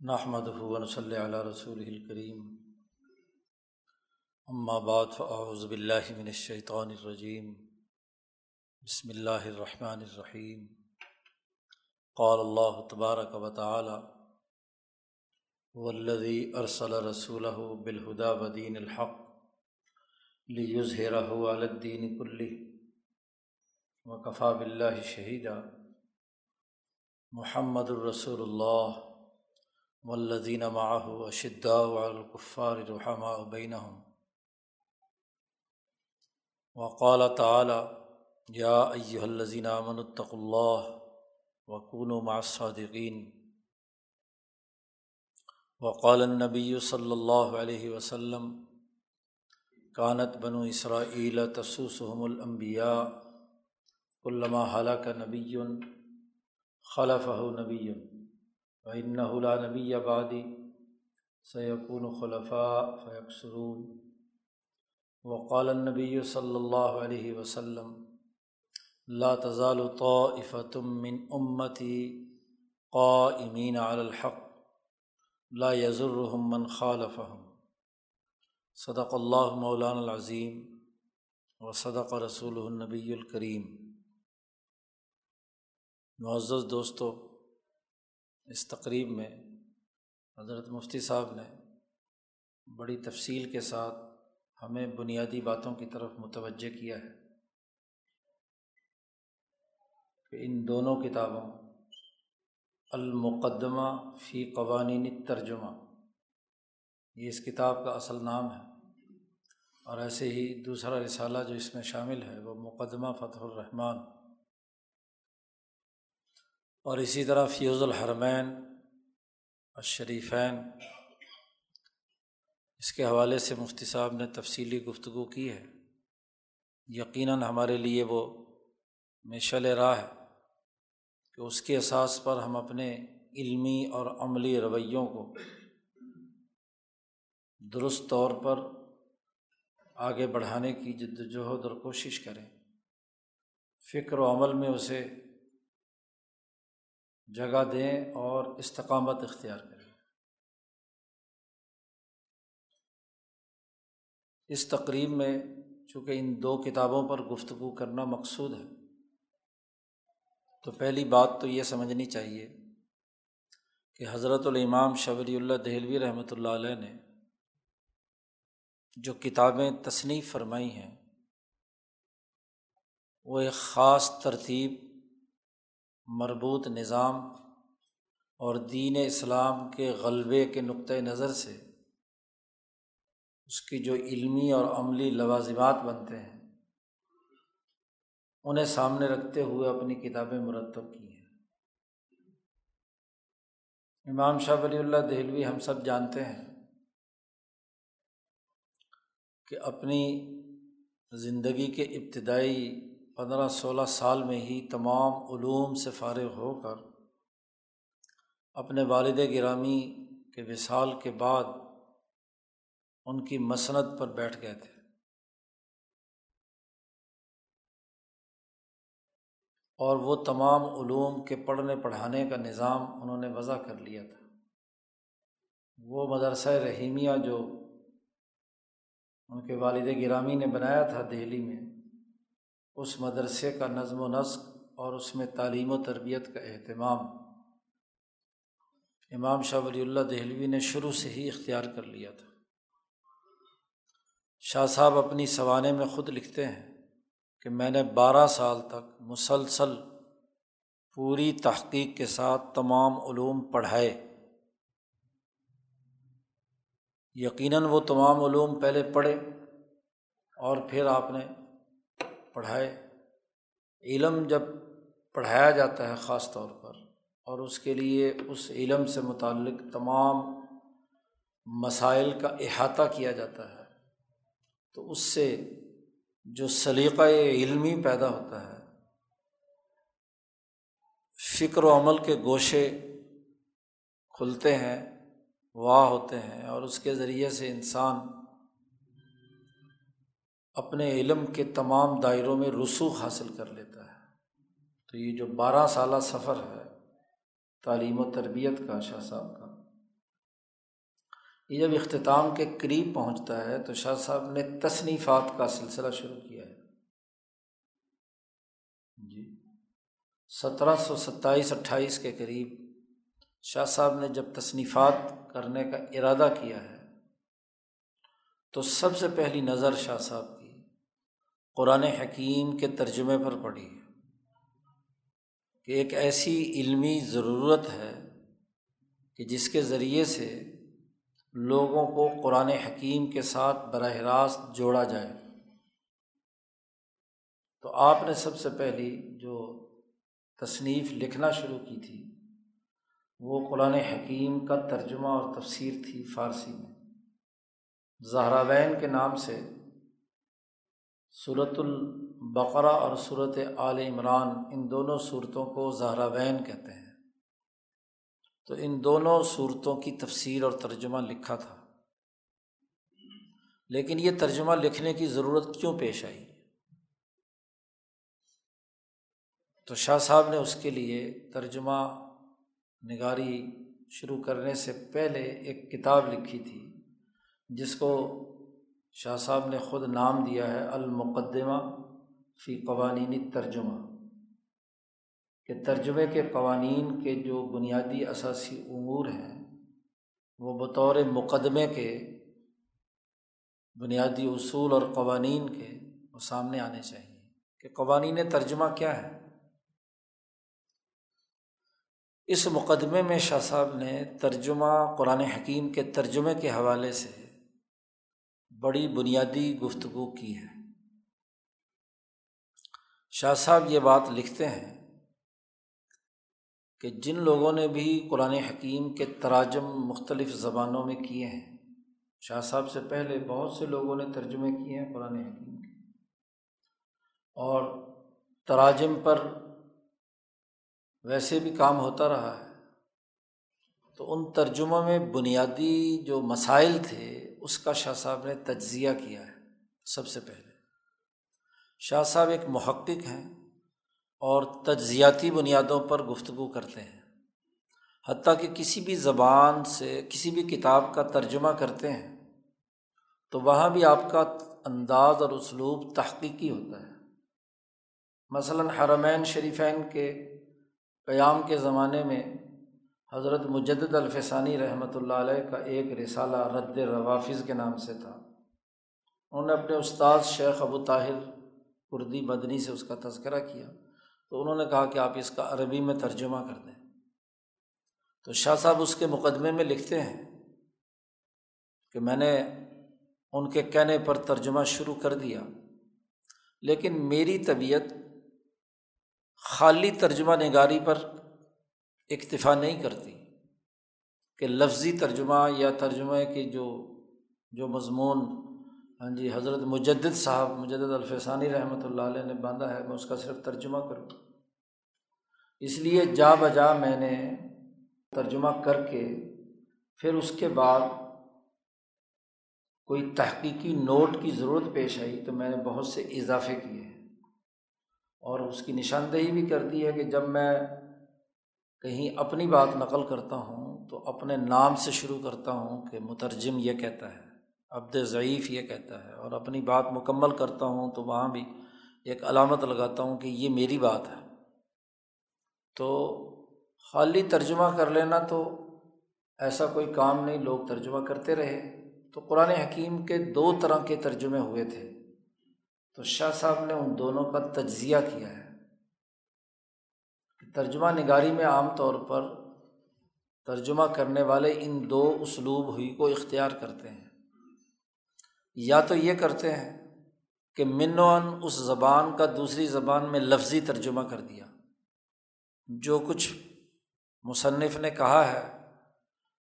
نحمد ہُون صلی علیہ رسول الکریم بعد فاعوذ باللہ من الشیطان الرجیم بسم اللہ الرحمن الرحیم قال اللہ تبارک و تعالی والذی ارسل رسولہ بالہدا ودین الحق لیظہرہ علی الدین کلہ وکفا باللہ شہیدہ محمد الرسول اللہ والذین معه اشداء على الكفار رحماء بینہم۔ وقال تعالی، یا ایہا الذین آمنوا اتقوا اللہ وکونوا مع الصادقین۔ وقال النبی صلی اللہ علیہ وسلم، کانت بنو اسرائیل تسوسهم الانبیاء علامہ حلق نبی خلفہ نبی۔ فإنه لا نبی بعدی سیقون خلفاء فیکسرون وقال النبی صلی اللہ علیہ وسلم لا تزال طائفة من امتی قائمین على الحق لا يضرهم من خالفهم صدق اللہ مولانا العظیم و صدق رسول النبی الکریم معزز دوستو اس تقریب میں حضرت مفتی صاحب نے بڑی تفصیل کے ساتھ ہمیں بنیادی باتوں کی طرف متوجہ کیا ہے کہ ان دونوں کتابوں المقدمہ فی قوانین ترجمہ یہ اس کتاب کا اصل نام ہے اور ایسے ہی دوسرا رسالہ جو اس میں شامل ہے وہ مقدمہ فتح الرحمٰن اور اسی طرح فیوز الحرمین الشریفین، اس کے حوالے سے مفتی صاحب نے تفصیلی گفتگو کی ہے۔ یقیناً ہمارے لیے وہ مشل راہ ہے کہ اس کے اساس پر ہم اپنے علمی اور عملی رویوں کو درست طور پر آگے بڑھانے کی جد وجہد اور کوشش کریں۔ فکر و عمل میں اسے جگہ دیں اور استقامت اختیار کریں۔ اس تقریب میں چونکہ ان دو کتابوں پر گفتگو کرنا مقصود ہے، تو پہلی بات تو یہ سمجھنی چاہیے کہ حضرت الامام شبری اللہ دہلوی رحمۃ اللہ علیہ نے جو کتابیں تصنیف فرمائی ہیں، وہ ایک خاص ترتیب مربوط نظام اور دین اسلام کے غلبے کے نقطۂ نظر سے اس کی جو علمی اور عملی لوازمات بنتے ہیں، انہیں سامنے رکھتے ہوئے اپنی کتابیں مرتب کی ہیں۔ امام شاہ ولی اللہ دہلوی ہم سب جانتے ہیں کہ اپنی زندگی کے ابتدائی پندرہ سولہ سال میں ہی تمام علوم سے فارغ ہو کر اپنے والد گرامی کے وصال کے بعد ان کی مسند پر بیٹھ گئے تھے۔ اور وہ تمام علوم کے پڑھنے پڑھانے کا نظام انہوں نے وضع کر لیا تھا۔ وہ مدرسہ رحیمیہ جو ان کے والد گرامی نے بنایا تھا دہلی میں اس مدرسے کا نظم و نسق اور اس میں تعلیم و تربیت کا اہتمام۔ امام شاہ ولی اللہ دہلوی نے شروع سے ہی اختیار کر لیا تھا۔ شاہ صاحب اپنی سوانے میں خود لکھتے ہیں کہ میں نے بارہ سال تک مسلسل پوری تحقیق کے ساتھ تمام علوم پڑھائے۔ یقیناً وہ تمام علوم پہلے پڑھے اور پھر آپ نے پڑھائے۔ علم جب پڑھایا جاتا ہے خاص طور پر، اور اس کے لیے اس علم سے متعلق تمام مسائل کا احاطہ کیا جاتا ہے، تو اس سے جو سلیقہ علمی پیدا ہوتا ہے، فکر و عمل کے گوشے کھلتے ہیں، واہ ہوتے ہیں، اور اس کے ذریعے سے انسان اپنے علم کے تمام دائروں میں رسوخ حاصل کر لیتا ہے۔ تو یہ جو بارہ سالہ سفر ہے، تعلیم و تربیت کا شاہ صاحب کا، یہ جب اختتام کے قریب پہنچتا ہے تو شاہ صاحب نے تصنیفات کا سلسلہ شروع کیا ہے۔ جی سترہ سو ستائیس اٹھائیس کے قریب شاہ صاحب نے جب تصنیفات کرنے کا ارادہ کیا ہے، تو سب سے پہلی نظر شاہ صاحب قرآن حکیم کے ترجمے پر پڑی کہ ایک ایسی علمی ضرورت ہے کہ جس کے ذریعے سے لوگوں کو قرآن حکیم کے ساتھ براہ راست جوڑا جائے۔ تو آپ نے سب سے پہلی جو تصنیف لکھنا شروع کی تھی، وہ قرآن حکیم کا ترجمہ اور تفسیر تھی فارسی میں۔ زہراوین کے نام سے صورت البقرا اور صورت عال عمران ان دونوں صورتوں کو زہراوین کہتے ہیں۔ تو ان دونوں صورتوں کی تفسیر اور ترجمہ لکھا تھا۔ لیکن یہ ترجمہ لکھنے کی ضرورت کیوں پیش آئی؟ تو شاہ صاحب نے اس کے لیے ترجمہ نگاری شروع کرنے سے پہلے ایک کتاب لکھی تھی، جس کو شاہ صاحب نے خود نام دیا ہے المقدمہ فی قوانین ترجمہ کہ ترجمے کے قوانین کے جو بنیادی اثاثی امور ہیں، وہ بطور مقدمے کے بنیادی اصول اور قوانین کے وہ سامنے آنے چاہیے۔ کہ قوانین ترجمہ کیا ہے؟ اس مقدمے میں شاہ صاحب نے ترجمہ قرآن حکیم کے ترجمے کے حوالے سے بڑی بنیادی گفتگو کی ہے۔ شاہ صاحب یہ بات لکھتے ہیں کہ جن لوگوں نے بھی قرآن حکیم کے تراجم مختلف زبانوں میں کیے ہیں، شاہ صاحب سے پہلے بہت سے لوگوں نے ترجمے کیے ہیں قرآن حکیم کے۔ اور تراجم پر ویسے بھی کام ہوتا رہا ہے۔ تو ان ترجموں میں بنیادی جو مسائل تھے اس کا شاہ صاحب نے تجزیہ کیا ہے سب سے پہلے۔ شاہ صاحب ایک محقق ہیں اور تجزیاتی بنیادوں پر گفتگو کرتے ہیں۔ حتیٰ کہ کسی بھی زبان سے کسی بھی کتاب کا ترجمہ کرتے ہیں تو وہاں بھی آپ کا انداز اور اسلوب تحقیقی ہوتا ہے۔ مثلاً حرمین شریفین کے قیام کے زمانے میں حضرت مجد الفسانی رحمۃ اللہ علیہ کا ایک رسالہ رد روافظ کے نام سے تھا۔ انہوں نے اپنے استاد شیخ ابو طاہر اردی مدنی سے اس کا تذکرہ کیا۔ تو انہوں نے کہا کہ آپ اس کا عربی میں ترجمہ کر دیں۔ تو شاہ صاحب اس کے مقدمے میں لکھتے ہیں کہ میں نے ان کے کہنے پر ترجمہ شروع کر دیا، لیکن میری طبیعت خالی ترجمہ نگاری پر اکتفا نہیں کرتی کہ لفظی ترجمہ یا ترجمہ کی جو جو مضمون ہاں جی حضرت مجدد صاحب، مجدد الفسانی رحمۃ اللہ علیہ نے باندھا ہے، میں اس کا صرف ترجمہ کروں۔ اس لیے جا بجا میں نے ترجمہ کر کے پھر اس کے بعد کوئی تحقیقی نوٹ کی ضرورت پیش آئی تو میں نے بہت سے اضافے کیے ہیں۔ اور اس کی نشاندہی بھی کرتی ہے کہ جب میں کہیں اپنی بات نقل کرتا ہوں تو اپنے نام سے شروع کرتا ہوں کہ مترجم یہ کہتا ہے، عبد ضعیف یہ کہتا ہے، اور اپنی بات مکمل کرتا ہوں تو وہاں بھی ایک علامت لگاتا ہوں کہ یہ میری بات ہے۔ تو خالی ترجمہ کر لینا تو ایسا کوئی کام نہیں، لوگ ترجمہ کرتے رہے۔ تو قرآن حکیم کے دو طرح کے ترجمے ہوئے تھے۔ تو شاہ صاحب نے ان دونوں کا تجزیہ کیا ہے۔ ترجمہ نگاری میں عام طور پر ترجمہ کرنے والے ان دو اسلوب ہوئی کو اختیار کرتے ہیں۔ یا تو یہ کرتے ہیں کہ منوان اس زبان کا دوسری زبان میں لفظی ترجمہ کر دیا، جو کچھ مصنف نے کہا ہے،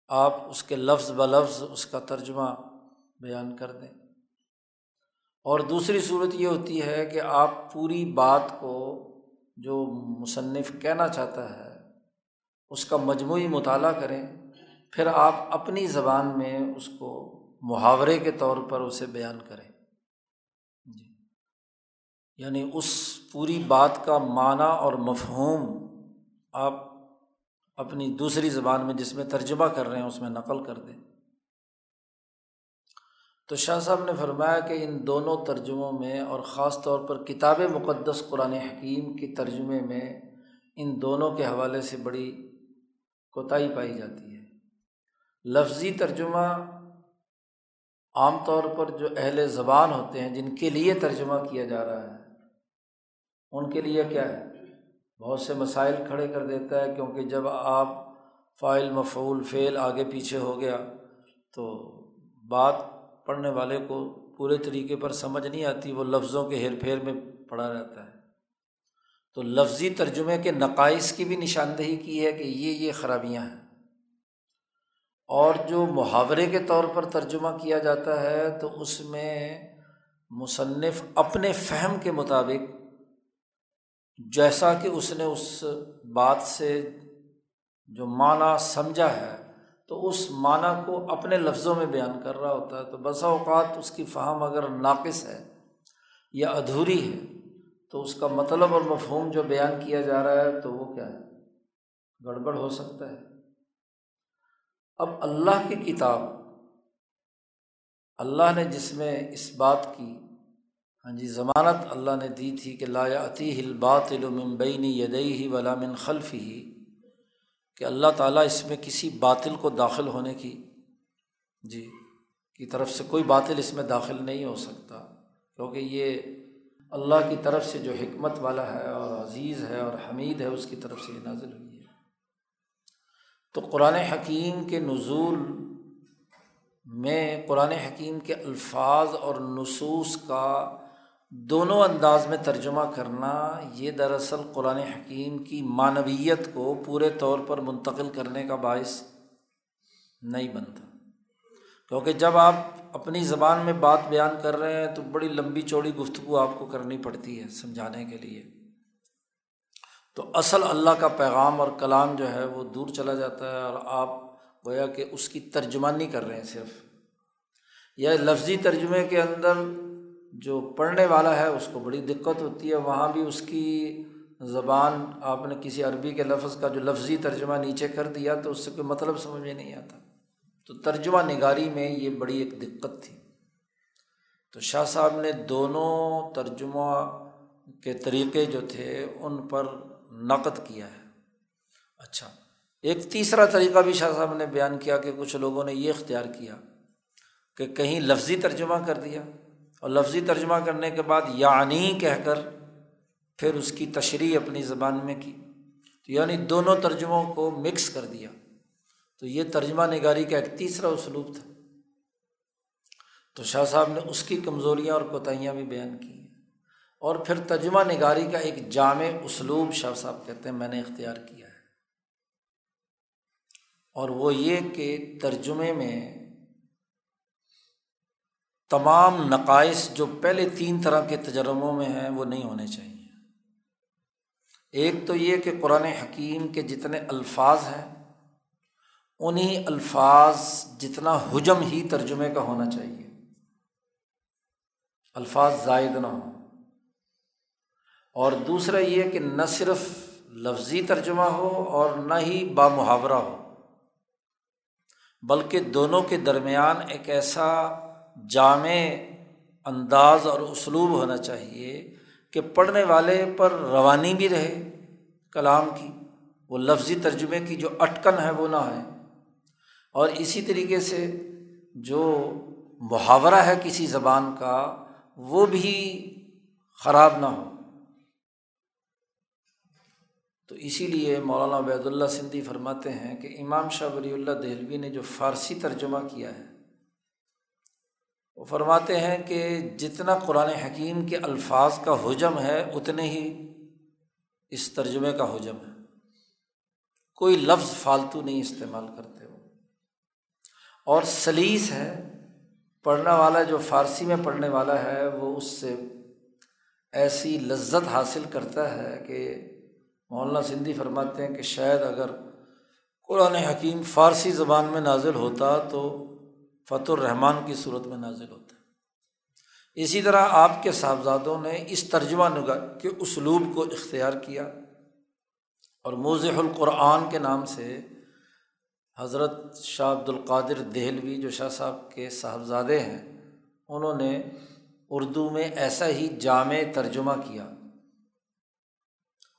آپ اس کے لفظ ب لفظ اس کا ترجمہ بیان کر دیں۔ اور دوسری صورت یہ ہوتی ہے کہ آپ پوری بات کو جو مصنف کہنا چاہتا ہے، اس کا مجموعی مطالعہ کریں، پھر آپ اپنی زبان میں اس کو محاورے کے طور پر اسے بیان کریں۔ جی۔ یعنی اس پوری بات کا معنی اور مفہوم آپ اپنی دوسری زبان میں جس میں ترجمہ کر رہے ہیں، اس میں نقل کر دیں۔ تو شاہ صاحب نے فرمایا کہ ان دونوں ترجموں میں اور خاص طور پر کتاب مقدس قرآن حکیم کے ترجمے میں ان دونوں کے حوالے سے بڑی کوتاہی پائی جاتی ہے۔ لفظی ترجمہ عام طور پر جو اہل زبان ہوتے ہیں، جن کے لیے ترجمہ کیا جا رہا ہے، ان کے لیے کیا ہے؟ بہت سے مسائل کھڑے کر دیتا ہے، کیونکہ جب آپ فائل، مفعول، فعل آگے پیچھے ہو گیا تو بات پڑھنے والے کو پورے طریقے پر سمجھ نہیں آتی، وہ لفظوں کے ہیر پھیر میں پڑھا رہتا ہے۔ تو لفظی ترجمے کے نقائص کی بھی نشاندہی کی ہے کہ یہ یہ خرابیاں ہیں۔ اور جو محاورے کے طور پر ترجمہ کیا جاتا ہے، تو اس میں مصنف اپنے فہم کے مطابق جیسا کہ اس نے اس بات سے جو معنی سمجھا ہے تو اس معنی کو اپنے لفظوں میں بیان کر رہا ہوتا ہے، تو بسا اوقات اس کی فہم اگر ناقص ہے یا ادھوری ہے، تو اس کا مطلب اور مفہوم جو بیان کیا جا رہا ہے، تو وہ کیا ہے؟ گڑبڑ ہو سکتا ہے۔ اب اللہ کی کتاب، اللہ نے جس میں اس بات کی ہاں جی ضمانت اللہ نے دی تھی کہ لا عطی ہل بات علمبینی یدئی ہی ولامن خلف ہی کہ اللہ تعالیٰ اس میں کسی باطل کو داخل ہونے کی جی کی طرف سے کوئی باطل اس میں داخل نہیں ہو سکتا۔ کیونکہ یہ اللہ کی طرف سے جو حکمت والا ہے اور عزیز ہے اور حمید ہے، اس کی طرف سے یہ نازل ہوئی ہے۔ تو قرآن حکیم کے نزول میں، قرآن حکیم کے الفاظ اور نصوص کا دونوں انداز میں ترجمہ کرنا یہ دراصل قرآن حکیم کی معنویت کو پورے طور پر منتقل کرنے کا باعث نہیں بنتا۔ کیونکہ جب آپ اپنی زبان میں بات بیان کر رہے ہیں تو بڑی لمبی چوڑی گفتگو آپ کو کرنی پڑتی ہے سمجھانے کے لیے۔ تو اصل اللہ کا پیغام اور کلام جو ہے وہ دور چلا جاتا ہے اور آپ گویا کہ اس کی ترجمانی کر رہے ہیں صرف۔ یا لفظی ترجمے کے اندر جو پڑھنے والا ہے، اس کو بڑی دقت ہوتی ہے۔ وہاں بھی اس کی زبان، آپ نے کسی عربی کے لفظ کا جو لفظی ترجمہ نیچے کر دیا تو اس سے کوئی مطلب سمجھ میں نہیں آتا۔ تو ترجمہ نگاری میں یہ بڑی ایک دقت تھی۔ تو شاہ صاحب نے دونوں ترجمہ کے طریقے جو تھے، ان پر نقد کیا ہے۔ اچھا ایک تیسرا طریقہ بھی شاہ صاحب نے بیان کیا کہ کچھ لوگوں نے یہ اختیار کیا کہ کہیں لفظی ترجمہ کر دیا۔ اور لفظی ترجمہ کرنے کے بعد یعنی کہہ کر پھر اس کی تشریح اپنی زبان میں کی۔ تو یعنی دونوں ترجموں کو مکس کر دیا۔ تو یہ ترجمہ نگاری کا ایک تیسرا اسلوب تھا۔ تو شاہ صاحب نے اس کی کمزوریاں اور کوتاہیاں بھی بیان کی اور پھر ترجمہ نگاری کا ایک جامع اسلوب شاہ صاحب کہتے ہیں، میں نے اختیار کیا ہے۔ اور وہ یہ کہ ترجمے میں تمام نقائص جو پہلے تین طرح کے تجربوں میں ہیں، وہ نہیں ہونے چاہیے۔ ایک تو یہ کہ قرآن حکیم کے جتنے الفاظ ہیں انہیں الفاظ جتنا حجم ہی ترجمے کا ہونا چاہیے۔ الفاظ زائد نہ ہوں۔ اور دوسرا یہ کہ نہ صرف لفظی ترجمہ ہو اور نہ ہی با محاورہ ہو، بلکہ دونوں کے درمیان ایک ایسا جامع انداز اور اسلوب ہونا چاہیے کہ پڑھنے والے پر روانی بھی رہے کلام کی، وہ لفظی ترجمے کی جو اٹکن ہے وہ نہ ہے اور اسی طریقے سے جو محاورہ ہے کسی زبان کا، وہ بھی خراب نہ ہو۔ تو اسی لیے مولانا عبید اللہ سندھی فرماتے ہیں کہ امام شاہ ولی اللہ دہلوی نے جو فارسی ترجمہ کیا ہے وہ فرماتے ہیں کہ جتنا قرآن حکیم کے الفاظ کا حجم ہے، اتنے ہی اس ترجمے کا حجم ہے۔ کوئی لفظ فالتو نہیں استعمال کرتے اور سلیس ہے پڑھنے والا جو فارسی میں پڑھنے والا ہے، وہ اس سے ایسی لذت حاصل کرتا ہے کہ مولانا سندھی فرماتے ہیں کہ شاید اگر قرآن حکیم فارسی زبان میں نازل ہوتا تو فتح الرحمٰن کی صورت میں نازل ہوتا اسی طرح آپ کے صاحبزادوں نے اس ترجمہ نگار کے اسلوب کو اختیار کیا اور موضح القرآن کے نام سے حضرت شاہ عبد القادر دہلوی جو شاہ صاحب کے صاحبزادے ہیں، انہوں نے اردو میں ایسا ہی جامع ترجمہ کیا۔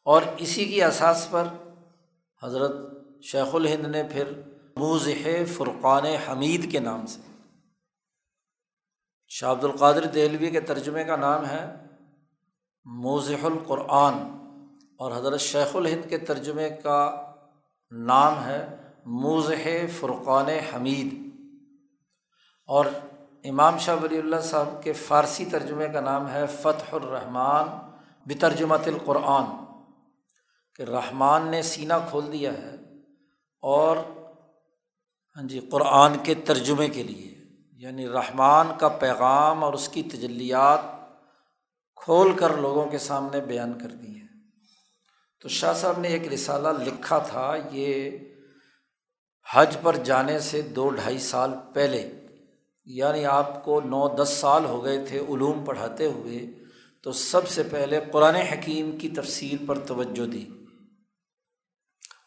اور اسی کی اساس پر حضرت شیخ الہند نے پھر موضح فرقان حمید کے نام سے۔ شاہ عبد القادر دہلوی کے ترجمے کا نام ہے موضح القرآن اور حضرت شیخ الہند کے ترجمے کا نام ہے موضح فرقان حمید۔ اور امام شاہ ولی اللہ صاحب کے فارسی ترجمے کا نام ہے فتح الرحمٰن بترجمت القرآن، کہ رحمان نے سینہ کھول دیا ہے اور ہاں جی قرآن کے ترجمے کے لیے یعنی رحمان کا پیغام اور اس کی تجلیات کھول کر لوگوں کے سامنے بیان کر دی ہے تو شاہ صاحب نے ایک رسالہ لکھا تھا، یہ حج پر جانے سے دو ڈھائی سال پہلے یعنی آپ کو نو دس سال ہو گئے تھے علوم پڑھاتے ہوئے، تو سب سے پہلے قرآن حکیم کی تفصیل پر توجہ دی۔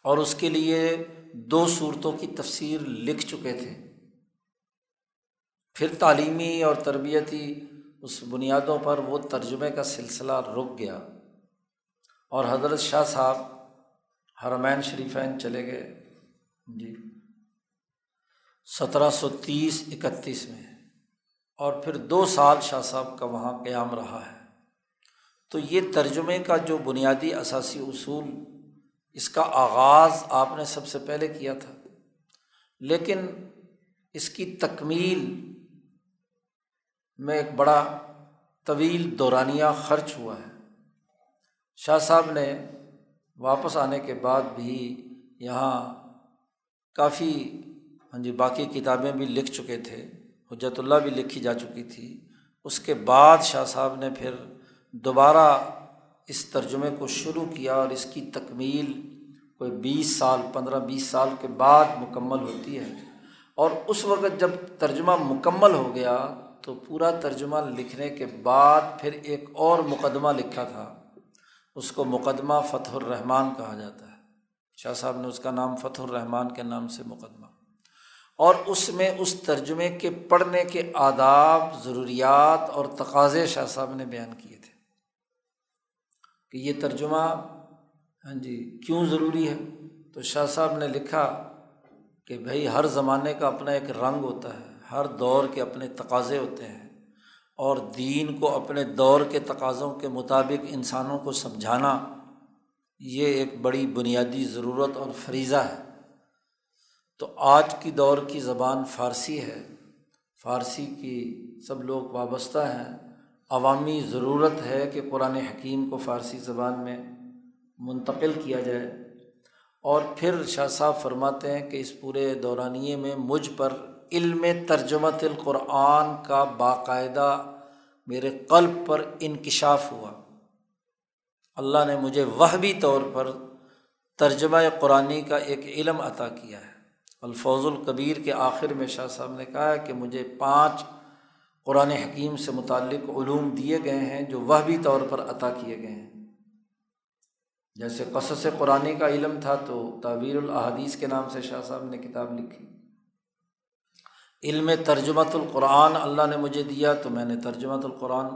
اور اس کے لیے دو صورتوں کی تفسیر لکھ چکے تھے۔ پھر تعلیمی اور تربیتی اس بنیادوں پر وہ ترجمے کا سلسلہ رک گیا اور حضرت شاہ صاحب حرمین شریفین چلے گئے۔ جی۔ سترہ سو تیس اکتیس میں۔ اور پھر دو سال شاہ صاحب کا وہاں قیام رہا ہے۔ تو یہ ترجمے کا جو بنیادی اثاثی اصول اس کا آغاز آپ نے سب سے پہلے کیا تھا۔ لیکن اس کی تکمیل میں ایک بڑا طویل دورانیہ خرچ ہوا ہے۔ شاہ صاحب نے واپس آنے کے بعد بھی یہاں کافی ہاں جی باقی کتابیں بھی لکھ چکے تھے حجرت اللہ بھی لکھی جا چکی تھی۔ اس کے بعد شاہ صاحب نے پھر دوبارہ اس ترجمے کو شروع کیا اور اس کی تکمیل کوئی بیس سال، پندرہ، بیس سال کے بعد مکمل ہوتی ہے۔ اور اس وقت جب ترجمہ مکمل ہو گیا تو پورا ترجمہ لکھنے کے بعد پھر ایک اور مقدمہ لکھا تھا۔ اس کو مقدمہ فتح الرحمٰن کہا جاتا ہے۔ شاہ صاحب نے اس کا نام فتح الرحمٰن کے نام سے مقدمہ۔ اور اس میں اس ترجمے کے پڑھنے کے آداب، ضروریات اور تقاضے شاہ صاحب نے بیان کیے۔ تھے کہ یہ ترجمہ ہاں جی کیوں ضروری ہے؟ تو شاہ صاحب نے لکھا کہ بھائی، ہر زمانے کا اپنا ایک رنگ ہوتا ہے، ہر دور کے اپنے تقاضے ہوتے ہیں اور دین کو اپنے دور کے تقاضوں کے مطابق انسانوں کو سمجھانا، یہ ایک بڑی بنیادی ضرورت اور فریضہ ہے۔ تو آج کی دور کی زبان فارسی ہے۔ فارسی کی سب لوگ وابستہ ہیں۔ عوامی ضرورت ہے کہ قرآن حکیم کو فارسی زبان میں منتقل کیا جائے اور پھر شاہ صاحب فرماتے ہیں کہ اس پورے دورانیے میں مجھ پر علم ترجمت القرآن کا باقاعدہ میرے قلب پر انکشاف ہوا۔ اللہ نے مجھے وہ بھی طور پر ترجمہ قرآن کا ایک علم عطا کیا ہے۔ الفوظ القبیر کے آخر میں شاہ صاحب نے کہا کہ مجھے پانچ قرآن حکیم سے متعلق علوم دیے گئے ہیں جو وہ بھی طور پر عطا کیے گئے ہیں۔ جیسے قصص قرآن کا علم تھا تو تعویر الحادیث کے نام سے شاہ صاحب نے کتاب لکھی۔ علم ترجمۃ القرآن اللہ نے مجھے دیا تو میں نے ترجمۃ القرآن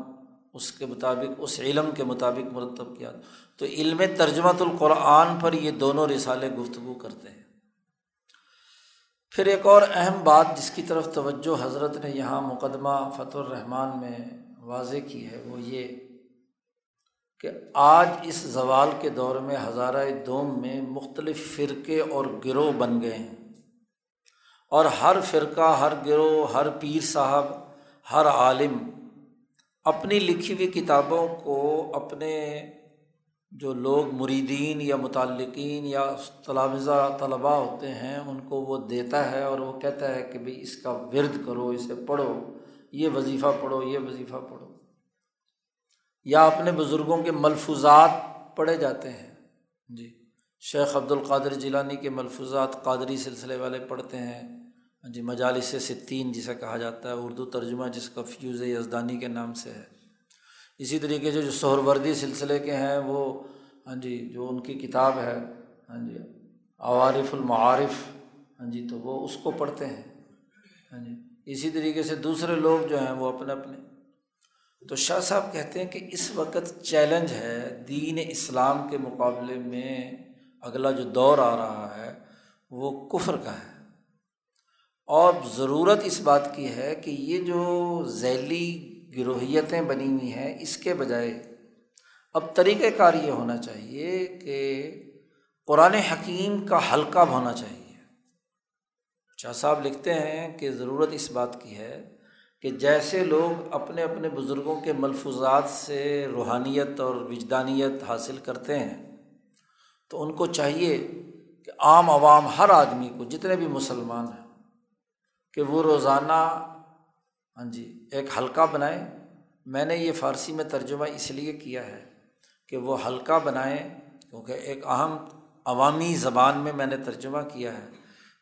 اس کے مطابق، اس علم کے مطابق مرتب کیا۔ تو علم ترجمۃ القرآن پر یہ دونوں رسالے گفتگو کرتے ہیں۔ پھر ایک اور اہم بات جس کی طرف توجہ حضرت نے یہاں مقدمہ فتح الرحمٰن میں واضح کی ہے، وہ یہ کہ آج اس زوال کے دور میں ہزارہ دوم میں مختلف فرقے اور گروہ بن گئے ہیں۔ اور ہر فرقہ، ہر گروہ، ہر پیر صاحب، ہر عالم اپنی لکھی ہوئی کتابوں کو اپنے جو لوگ مریدین یا متعلقین یا تلامزہ طلباء ہوتے ہیں، ان کو وہ دیتا ہے اور وہ کہتا ہے کہ بھائی اس کا ورد کرو، اسے پڑھو، یہ وظیفہ پڑھو، یہ وظیفہ پڑھو۔ یا اپنے بزرگوں کے ملفوظات پڑھے جاتے ہیں۔ جی شیخ عبد القادر جیلانی کے ملفوظات قادری سلسلے والے پڑھتے ہیں۔ جی مجالس ستین جسے کہا جاتا ہے، اردو ترجمہ جس کا فیوز یزدانی کے نام سے ہے۔ اسی طریقے سے جو سہر وردی سلسلے کے ہیں وہ ہاں جی جو ان کی کتاب ہے ہاں جی عوارف المعارف ہاں جی تو وہ اس کو پڑھتے ہیں ہاں جی۔ اسی طریقے سے دوسرے لوگ جو ہیں وہ اپنے اپنے۔ تو شاہ صاحب کہتے ہیں کہ اس وقت چیلنج ہے دین اسلام کے مقابلے میں اگلا جو دور آ رہا ہے وہ کفر کا ہے۔ اور ضرورت اس بات کی ہے کہ یہ جو ذیلی گروہیتیں بنی ہوئی ہیں، اس کے بجائے اب طریقۂ کار یہ ہونا چاہیے کہ قرآن حکیم کا حلقہ ہونا چاہیے۔ شاہ صاحب لکھتے ہیں کہ ضرورت اس بات کی ہے کہ جیسے لوگ اپنے اپنے بزرگوں کے ملفوظات سے روحانیت اور وجدانیت حاصل کرتے ہیں، تو ان کو چاہیے کہ عام عوام ہر آدمی کو، جتنے بھی مسلمان ہیں، کہ وہ روزانہ ہاں جی ایک حلقہ بنائیں۔ میں نے یہ فارسی میں ترجمہ اس لیے کیا ہے کہ وہ حلقہ بنائیں، کیونکہ ایک اہم عوامی زبان میں میں نے ترجمہ کیا ہے۔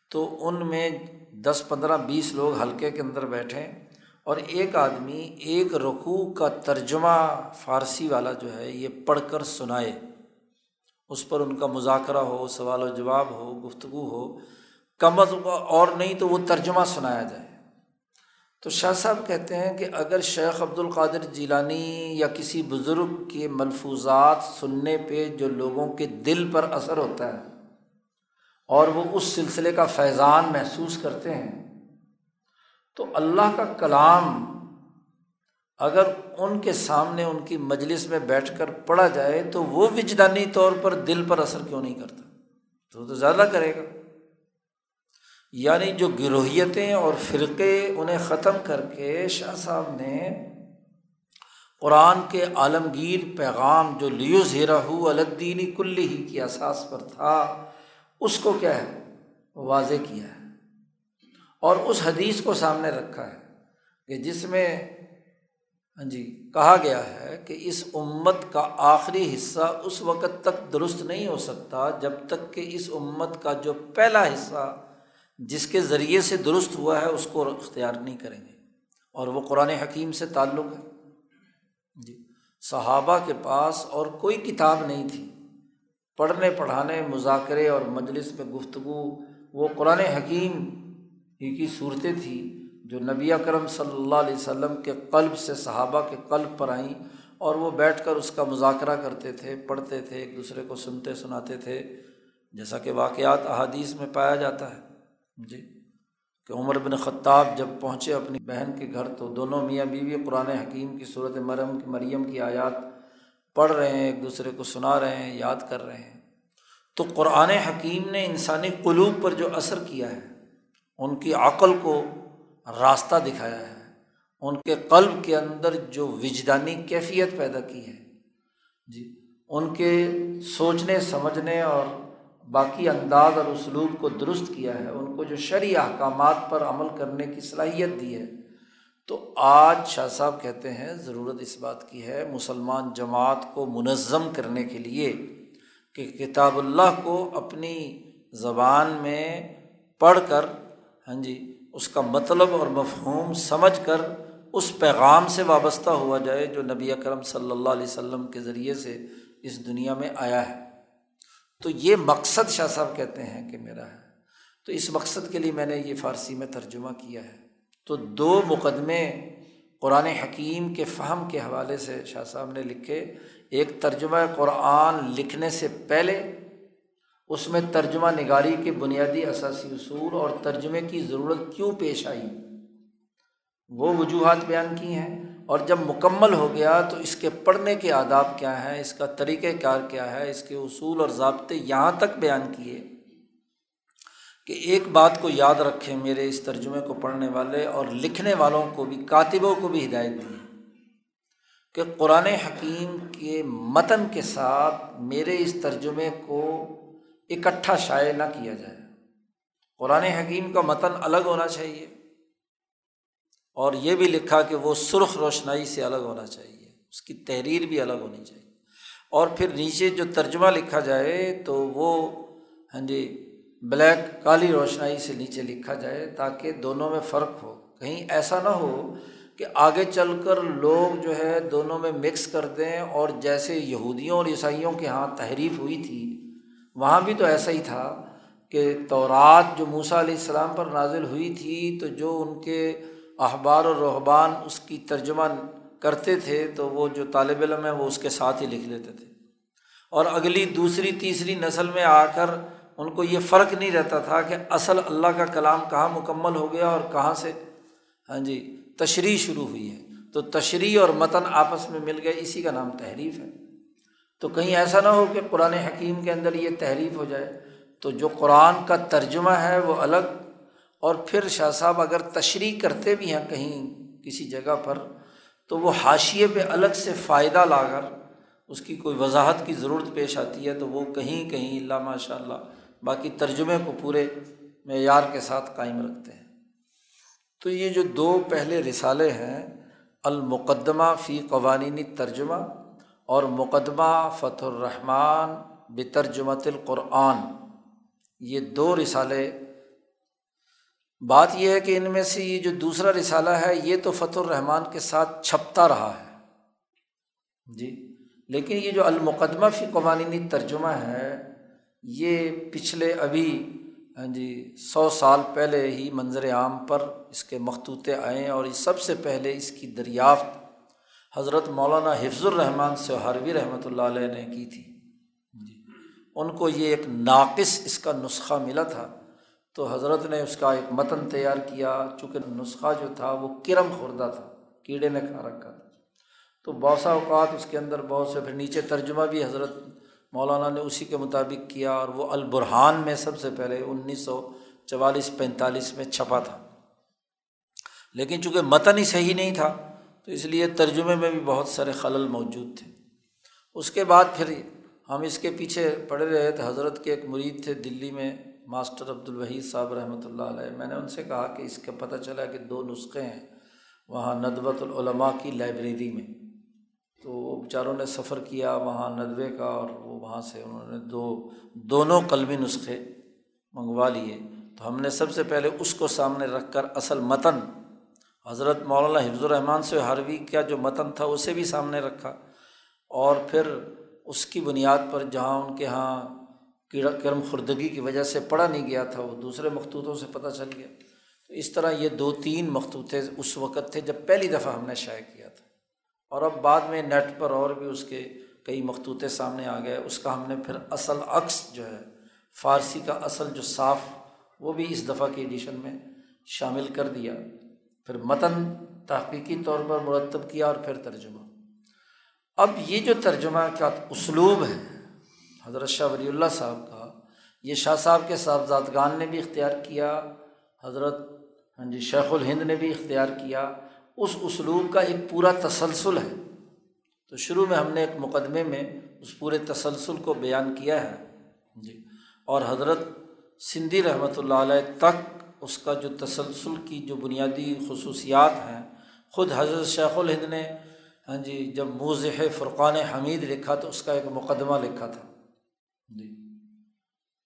تو ان میں دس، پندرہ، بیس لوگ حلقے کے اندر بیٹھیں اور ایک آدمی ایک رقوع کا ترجمہ فارسی والا جو ہے یہ پڑھ کر سنائے۔ اس پر ان کا مذاکرہ ہو، سوال و جواب ہو، گفتگو ہو، کم از اور نہیں تو وہ ترجمہ سنایا جائے۔ تو شاہ صاحب کہتے ہیں کہ اگر شیخ عبد القادر جیلانی یا کسی بزرگ کے ملفوظات سننے پہ جو لوگوں کے دل پر اثر ہوتا ہے اور وہ اس سلسلے کا فیضان محسوس کرتے ہیں، تو اللہ کا کلام اگر ان کے سامنے ان کی مجلس میں بیٹھ کر پڑھا جائے تو وہ وجدانی طور پر دل پر اثر کیوں نہیں کرتا؟ تو تو زیادہ کرے گا۔ یعنی جو گروہیتیں اور فرقے انہیں ختم کر کے شاہ صاحب نے قرآن کے عالمگیر پیغام جو لیو زیرہ ہو الدینی کلی ہی کی اساس پر تھا، اس کو کیا ہے؟ واضح کیا ہے۔ اور اس حدیث کو سامنے رکھا ہے کہ جس میں ہاں جی کہا گیا ہے کہ اس امت کا آخری حصہ اس وقت تک درست نہیں ہو سکتا، جب تک کہ اس امت کا جو پہلا حصہ جس کے ذریعے سے درست ہوا ہے، اس کو اختیار نہیں کریں گے۔ اور وہ قرآن حکیم سے تعلق ہے۔ جی۔ صحابہ کے پاس اور کوئی کتاب نہیں تھی۔ پڑھنے، پڑھانے، مذاکرے اور مجلس میں گفتگو، وہ قرآن حکیم ہی کی صورتیں تھیں جو نبی کرم صلی اللہ علیہ وسلم کے قلب سے صحابہ کے قلب پر آئیں اور وہ بیٹھ کر اس کا مذاکرہ کرتے تھے، پڑھتے تھے، ایک دوسرے کو سنتے، سناتے تھے۔ جیسا کہ واقعات احادیث میں پایا جاتا ہے۔ جی کہ عمر بن خطاب جب پہنچے اپنی بہن کے گھر، تو دونوں میاں بیوی قرآن حکیم کی صورت مرم مریم کی آیات پڑھ رہے ہیں، ایک دوسرے کو سنا رہے ہیں، یاد کر رہے ہیں۔ تو قرآن حکیم نے انسانی قلوب پر جو اثر کیا ہے، ان کی عقل کو راستہ دکھایا ہے۔ ان کے قلب کے اندر جو وجدانی کیفیت پیدا کی ہے۔ جی ان کے سوچنے، سمجھنے اور باقی انداز اور اسلوب کو درست کیا ہے، ان کو جو شرعی احکامات پر عمل کرنے کی صلاحیت دی ہے۔ تو آج شاہ صاحب کہتے ہیں، ضرورت اس بات کی ہے، مسلمان جماعت کو منظم کرنے کے لیے کہ کتاب اللہ کو اپنی زبان میں پڑھ کر ہاں جی اس کا مطلب اور مفہوم سمجھ کر اس پیغام سے وابستہ ہوا جائے جو نبی اکرم صلی اللہ علیہ وسلم کے ذریعے سے اس دنیا میں آیا ہے۔ تو یہ مقصد شاہ صاحب کہتے ہیں کہ میرا ہے۔ تو اس مقصد کے لیے میں نے یہ فارسی میں ترجمہ کیا ہے۔ تو دو مقدمے قرآن حکیم کے فہم کے حوالے سے شاہ صاحب نے لکھے۔ ایک ترجمہ قرآن لکھنے سے پہلے، اس میں ترجمہ نگاری کے بنیادی اثاثی اصول اور ترجمے کی ضرورت کیوں پیش آئی؟ وہ وجوہات بیان کی ہیں۔ اور جب مکمل ہو گیا تو اس کے پڑھنے کے آداب کیا ہیں، اس کا طریقۂ کار کیا ہے، اس کے اصول اور ضابطے یہاں تک بیان کیے کہ ایک بات کو یاد رکھیں میرے اس ترجمے کو پڑھنے والے اور لکھنے والوں کو بھی، کاتبوں کو بھی ہدایت دی کہ قرآن حکیم کے متن کے ساتھ میرے اس ترجمے کو اکٹھا شائع نہ کیا جائے۔ قرآن حکیم کا متن الگ ہونا چاہیے۔ اور یہ بھی لکھا کہ وہ سرخ روشنائی سے الگ ہونا چاہیے، اس کی تحریر بھی الگ ہونی چاہیے۔ اور پھر نیچے جو ترجمہ لکھا جائے تو وہ ہاں جی بلیک کالی روشنائی سے نیچے لکھا جائے تاکہ دونوں میں فرق ہو۔ کہیں ایسا نہ ہو کہ آگے چل کر لوگ جو ہے دونوں میں مکس کر دیں اور جیسے یہودیوں اور عیسائیوں کے یہاں تحریف ہوئی تھی، وہاں بھی تو ایسا ہی تھا کہ تورات جو موسا علیہ السلام پر نازل ہوئی تھی تو جو ان کے احبار و رحبان اس کی ترجمہ کرتے تھے تو وہ جو طالب علم ہے وہ اس کے ساتھ ہی لکھ لیتے تھے۔ اور اگلی، دوسری، تیسری نسل میں آ کر ان کو یہ فرق نہیں رہتا تھا کہ اصل اللہ کا کلام کہاں مکمل ہو گیا اور کہاں سے ہاں جی تشریح شروع ہوئی ہے۔ تو تشریح اور متن آپس میں مل گئے، اسی کا نام تحریف ہے۔ تو کہیں ایسا نہ ہو کہ قرآن حکیم کے اندر یہ تحریف ہو جائے۔ تو جو قرآن کا ترجمہ ہے وہ الگ اور پھر شاہ صاحب اگر تشریح کرتے بھی ہیں کہیں کسی جگہ پر، تو وہ حاشیے پہ الگ سے فائدہ لا کر اس کی کوئی وضاحت کی ضرورت پیش آتی ہے، تو وہ کہیں کہیں اللہ ماشاء اللہ باقی ترجمے کو پورے معیار کے ساتھ قائم رکھتے ہیں۔ تو یہ جو دو پہلے رسالے ہیں، المقدمہ فی قوانینی ترجمہ اور مقدمہ فتح الرحمٰن بترجمت القرآن، یہ دو رسالے بات یہ ہے کہ ان میں سے یہ جو دوسرا رسالہ ہے، یہ تو فتح الرحمٰن کے ساتھ چھپتا رہا ہے۔ جی لیکن یہ جو المقدمہ فی قوانینی ترجمہ ہے، یہ پچھلے ابھی ہاں جی سو سال پہلے ہی منظر عام پر اس کے مخطوطے آئے اور سب سے پہلے اس کی دریافت حضرت مولانا حفظ الرحمٰن سے حروی رحمۃ اللہ علیہ نے کی تھی۔ جی ان کو یہ ایک ناقص اس کا نسخہ ملا تھا۔ تو حضرت نے اس کا ایک متن تیار کیا، چونکہ نسخہ جو تھا وہ کرم خوردہ تھا، کیڑے نے کھا رکھا تھا۔ تو بہت اوقات اس کے اندر بہت سے، پھر نیچے ترجمہ بھی حضرت مولانا نے اسی کے مطابق کیا اور وہ البرحان میں سب سے پہلے انیس سو چوالیس پینتالیس میں چھپا تھا۔ لیکن چونکہ متن ہی صحیح نہیں تھا، تو اس لیے ترجمے میں بھی بہت سارے خلل موجود تھے۔ اس کے بعد پھر ہم اس کے پیچھے پڑے رہے تھے حضرت کے ایک مرید تھے دلی میں۔ ماسٹر عبد الوحید صاحب رحمۃ اللہ علیہ، میں نے ان سے کہا کہ اس کا پتہ چلا کہ دو نسخے ہیں وہاں ندوۃ العلماء کی لائبریری میں۔ تو وہ بیچاروں نے سفر کیا وہاں ندوے کا اور وہ وہاں سے انہوں نے دو، دونوں قلبی نسخے منگوا لیے۔ تو ہم نے سب سے پہلے اس کو سامنے رکھ کر اصل متن، حضرت مولانا حفظ الرحمٰن سے حروی کا جو متن تھا اسے بھی سامنے رکھا۔ اور پھر اس کی بنیاد پر جہاں ان کے یہاں کیڑا کرم خوردگی کی وجہ سے پڑھا نہیں گیا تھا، وہ دوسرے مخطوطوں سے پتہ چل گیا۔ تو اس طرح یہ دو تین مخطوطے اس وقت تھے جب پہلی دفعہ ہم نے شائع کیا تھا۔ اور اب بعد میں نیٹ پر اور بھی اس کے کئی مخطوطے سامنے آ گئے، اس کا ہم نے پھر اصل عکس جو ہے، فارسی کا اصل جو صاف، وہ بھی اس دفعہ کی ایڈیشن میں شامل کر دیا۔ پھر متن تحقیقی طور پر مرتب کیا اور پھر ترجمہ۔ اب یہ جو ترجمہ کا اسلوب ہے حضرت شاہ ولی اللہ صاحب کا۔ یہ شاہ صاحب کے صاحبزادگان نے بھی اختیار کیا، حضرت ہاں جی شیخ الہند نے بھی اختیار کیا۔ اس اسلوب کا ایک پورا تسلسل ہے۔ تو شروع میں ہم نے ایک مقدمے میں اس پورے تسلسل کو بیان کیا ہے۔ ہاں جی اور حضرت سندھی رحمۃ اللہ علیہ تک اس کا جو تسلسل کی جو بنیادی خصوصیات ہیں، خود حضرت شیخ الہند نے ہاں جی جب موضح فرقان حمید لکھا تو اس کا ایک مقدمہ لکھا تھا۔ جی۔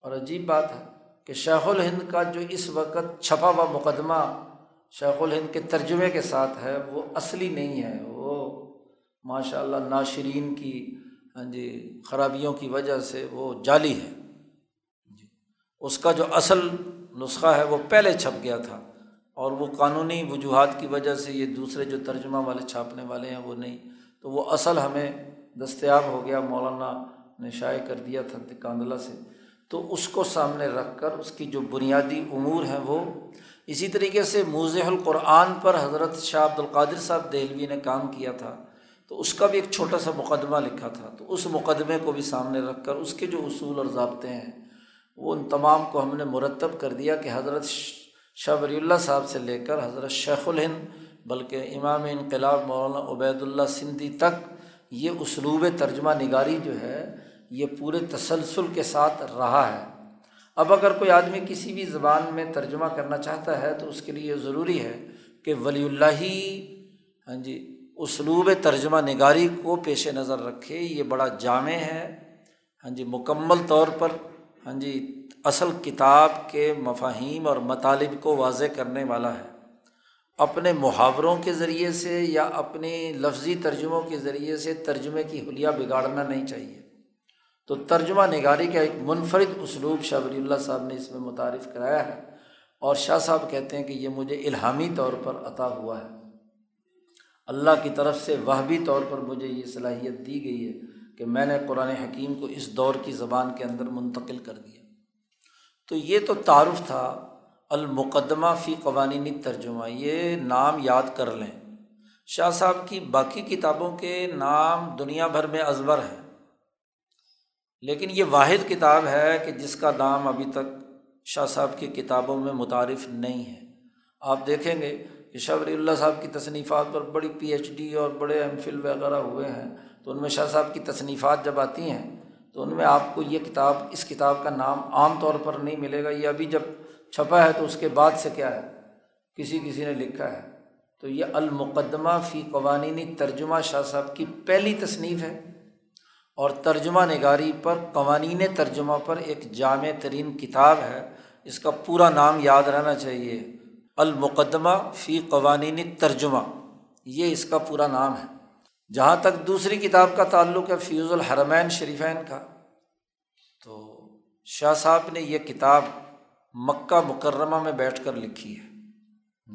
اور عجیب بات ہے کہ شیخ الہند کا جو اس وقت چھپا ہوا مقدمہ شیخ الہند کے ترجمے کے ساتھ ہے، وہ اصلی نہیں ہے۔ وہ ماشاء اللہ ناشرین کی ہاں جی خرابیوں کی وجہ سے وہ جعلی ہے۔ جی۔ اس کا جو اصل نسخہ ہے، وہ پہلے چھپ گیا تھا۔ اور وہ قانونی وجوہات کی وجہ سے یہ دوسرے جو ترجمہ والے چھاپنے والے ہیں، وہ نہیں۔ تو وہ اصل ہمیں دستیاب ہو گیا، مولانا نے شائع کر دیا تھا کاندلہ سے۔ تو اس کو سامنے رکھ کر اس کی جو بنیادی امور ہیں وہ۔ اسی طریقے سے موضح القرآن پر حضرت شاہ عبد القادر صاحب دہلوی نے کام کیا تھا۔ تو اس کا بھی ایک چھوٹا سا مقدمہ لکھا تھا۔ تو اس مقدمے کو بھی سامنے رکھ کر اس کے جو اصول اور ضابطے ہیں، وہ ان تمام کو ہم نے مرتب کر دیا کہ حضرت شاہ ولی اللہ صاحب سے لے کر حضرت شیخ الہند، بلکہ امام انقلاب مولانا عبید اللہ سندھی تک یہ اسلوب ترجمہ نگاری جو ہے یہ پورے تسلسل کے ساتھ رہا ہے۔ اب اگر کوئی آدمی کسی بھی زبان میں ترجمہ کرنا چاہتا ہے تو اس کے لیے ضروری ہے کہ ولی اللہ ہی ہاں جی اسلوب ترجمہ نگاری کو پیش نظر رکھے۔ یہ بڑا جامع ہے ہاں جی مکمل طور پر ہاں جی اصل کتاب کے مفاہیم اور مطالب کو واضح کرنے والا ہے۔ اپنے محاوروں کے ذریعے سے یا اپنی لفظی ترجموں کے ذریعے سے ترجمے کی حلیہ بگاڑنا نہیں چاہیے۔ تو ترجمہ نگاری کا ایک منفرد اسلوب شاہ ولی اللہ صاحب نے اس میں متعارف کرایا ہے اور شاہ صاحب کہتے ہیں کہ یہ مجھے الہامی طور پر عطا ہوا ہے۔ اللہ کی طرف سے وہبی طور پر مجھے یہ صلاحیت دی گئی ہے کہ میں نے قرآن حکیم کو اس دور کی زبان کے اندر منتقل کر دیا۔ تو یہ تو تعارف تھا المقدمہ فی قوانینی ترجمہ، یہ نام یاد کر لیں۔ شاہ صاحب کی باقی کتابوں کے نام دنیا بھر میں ازبر ہیں۔ لیکن یہ واحد کتاب ہے کہ جس کا نام ابھی تک شاہ صاحب کی کتابوں میں متعارف نہیں ہے۔ آپ دیکھیں گے کہ شاہ ولی اللہ صاحب کی تصنیفات پر بڑی پی ایچ ڈی اور بڑے ایم فل وغیرہ ہوئے ہیں۔ تو ان میں شاہ صاحب کی تصنیفات جب آتی ہیں، تو ان میں آپ کو یہ کتاب، اس کتاب کا نام عام طور پر نہیں ملے گا۔ یہ ابھی جب چھپا ہے تو اس کے بعد سے کیا ہے؟ کسی کسی نے لکھا ہے۔ تو یہ المقدمہ فی قوانینی ترجمہ شاہ صاحب کی پہلی تصنیف ہے۔ اور ترجمہ نگاری پر، قوانین ترجمہ پر ایک جامع ترین کتاب ہے۔ اس کا پورا نام یاد رہنا چاہیے۔ المقدمہ فی قوانین ترجمہ۔ یہ اس کا پورا نام ہے۔ جہاں تک دوسری کتاب کا تعلق ہے، فیوز الحرمین شریفین کا۔ تو شاہ صاحب نے یہ کتاب مکہ مکرمہ میں بیٹھ کر لکھی ہے۔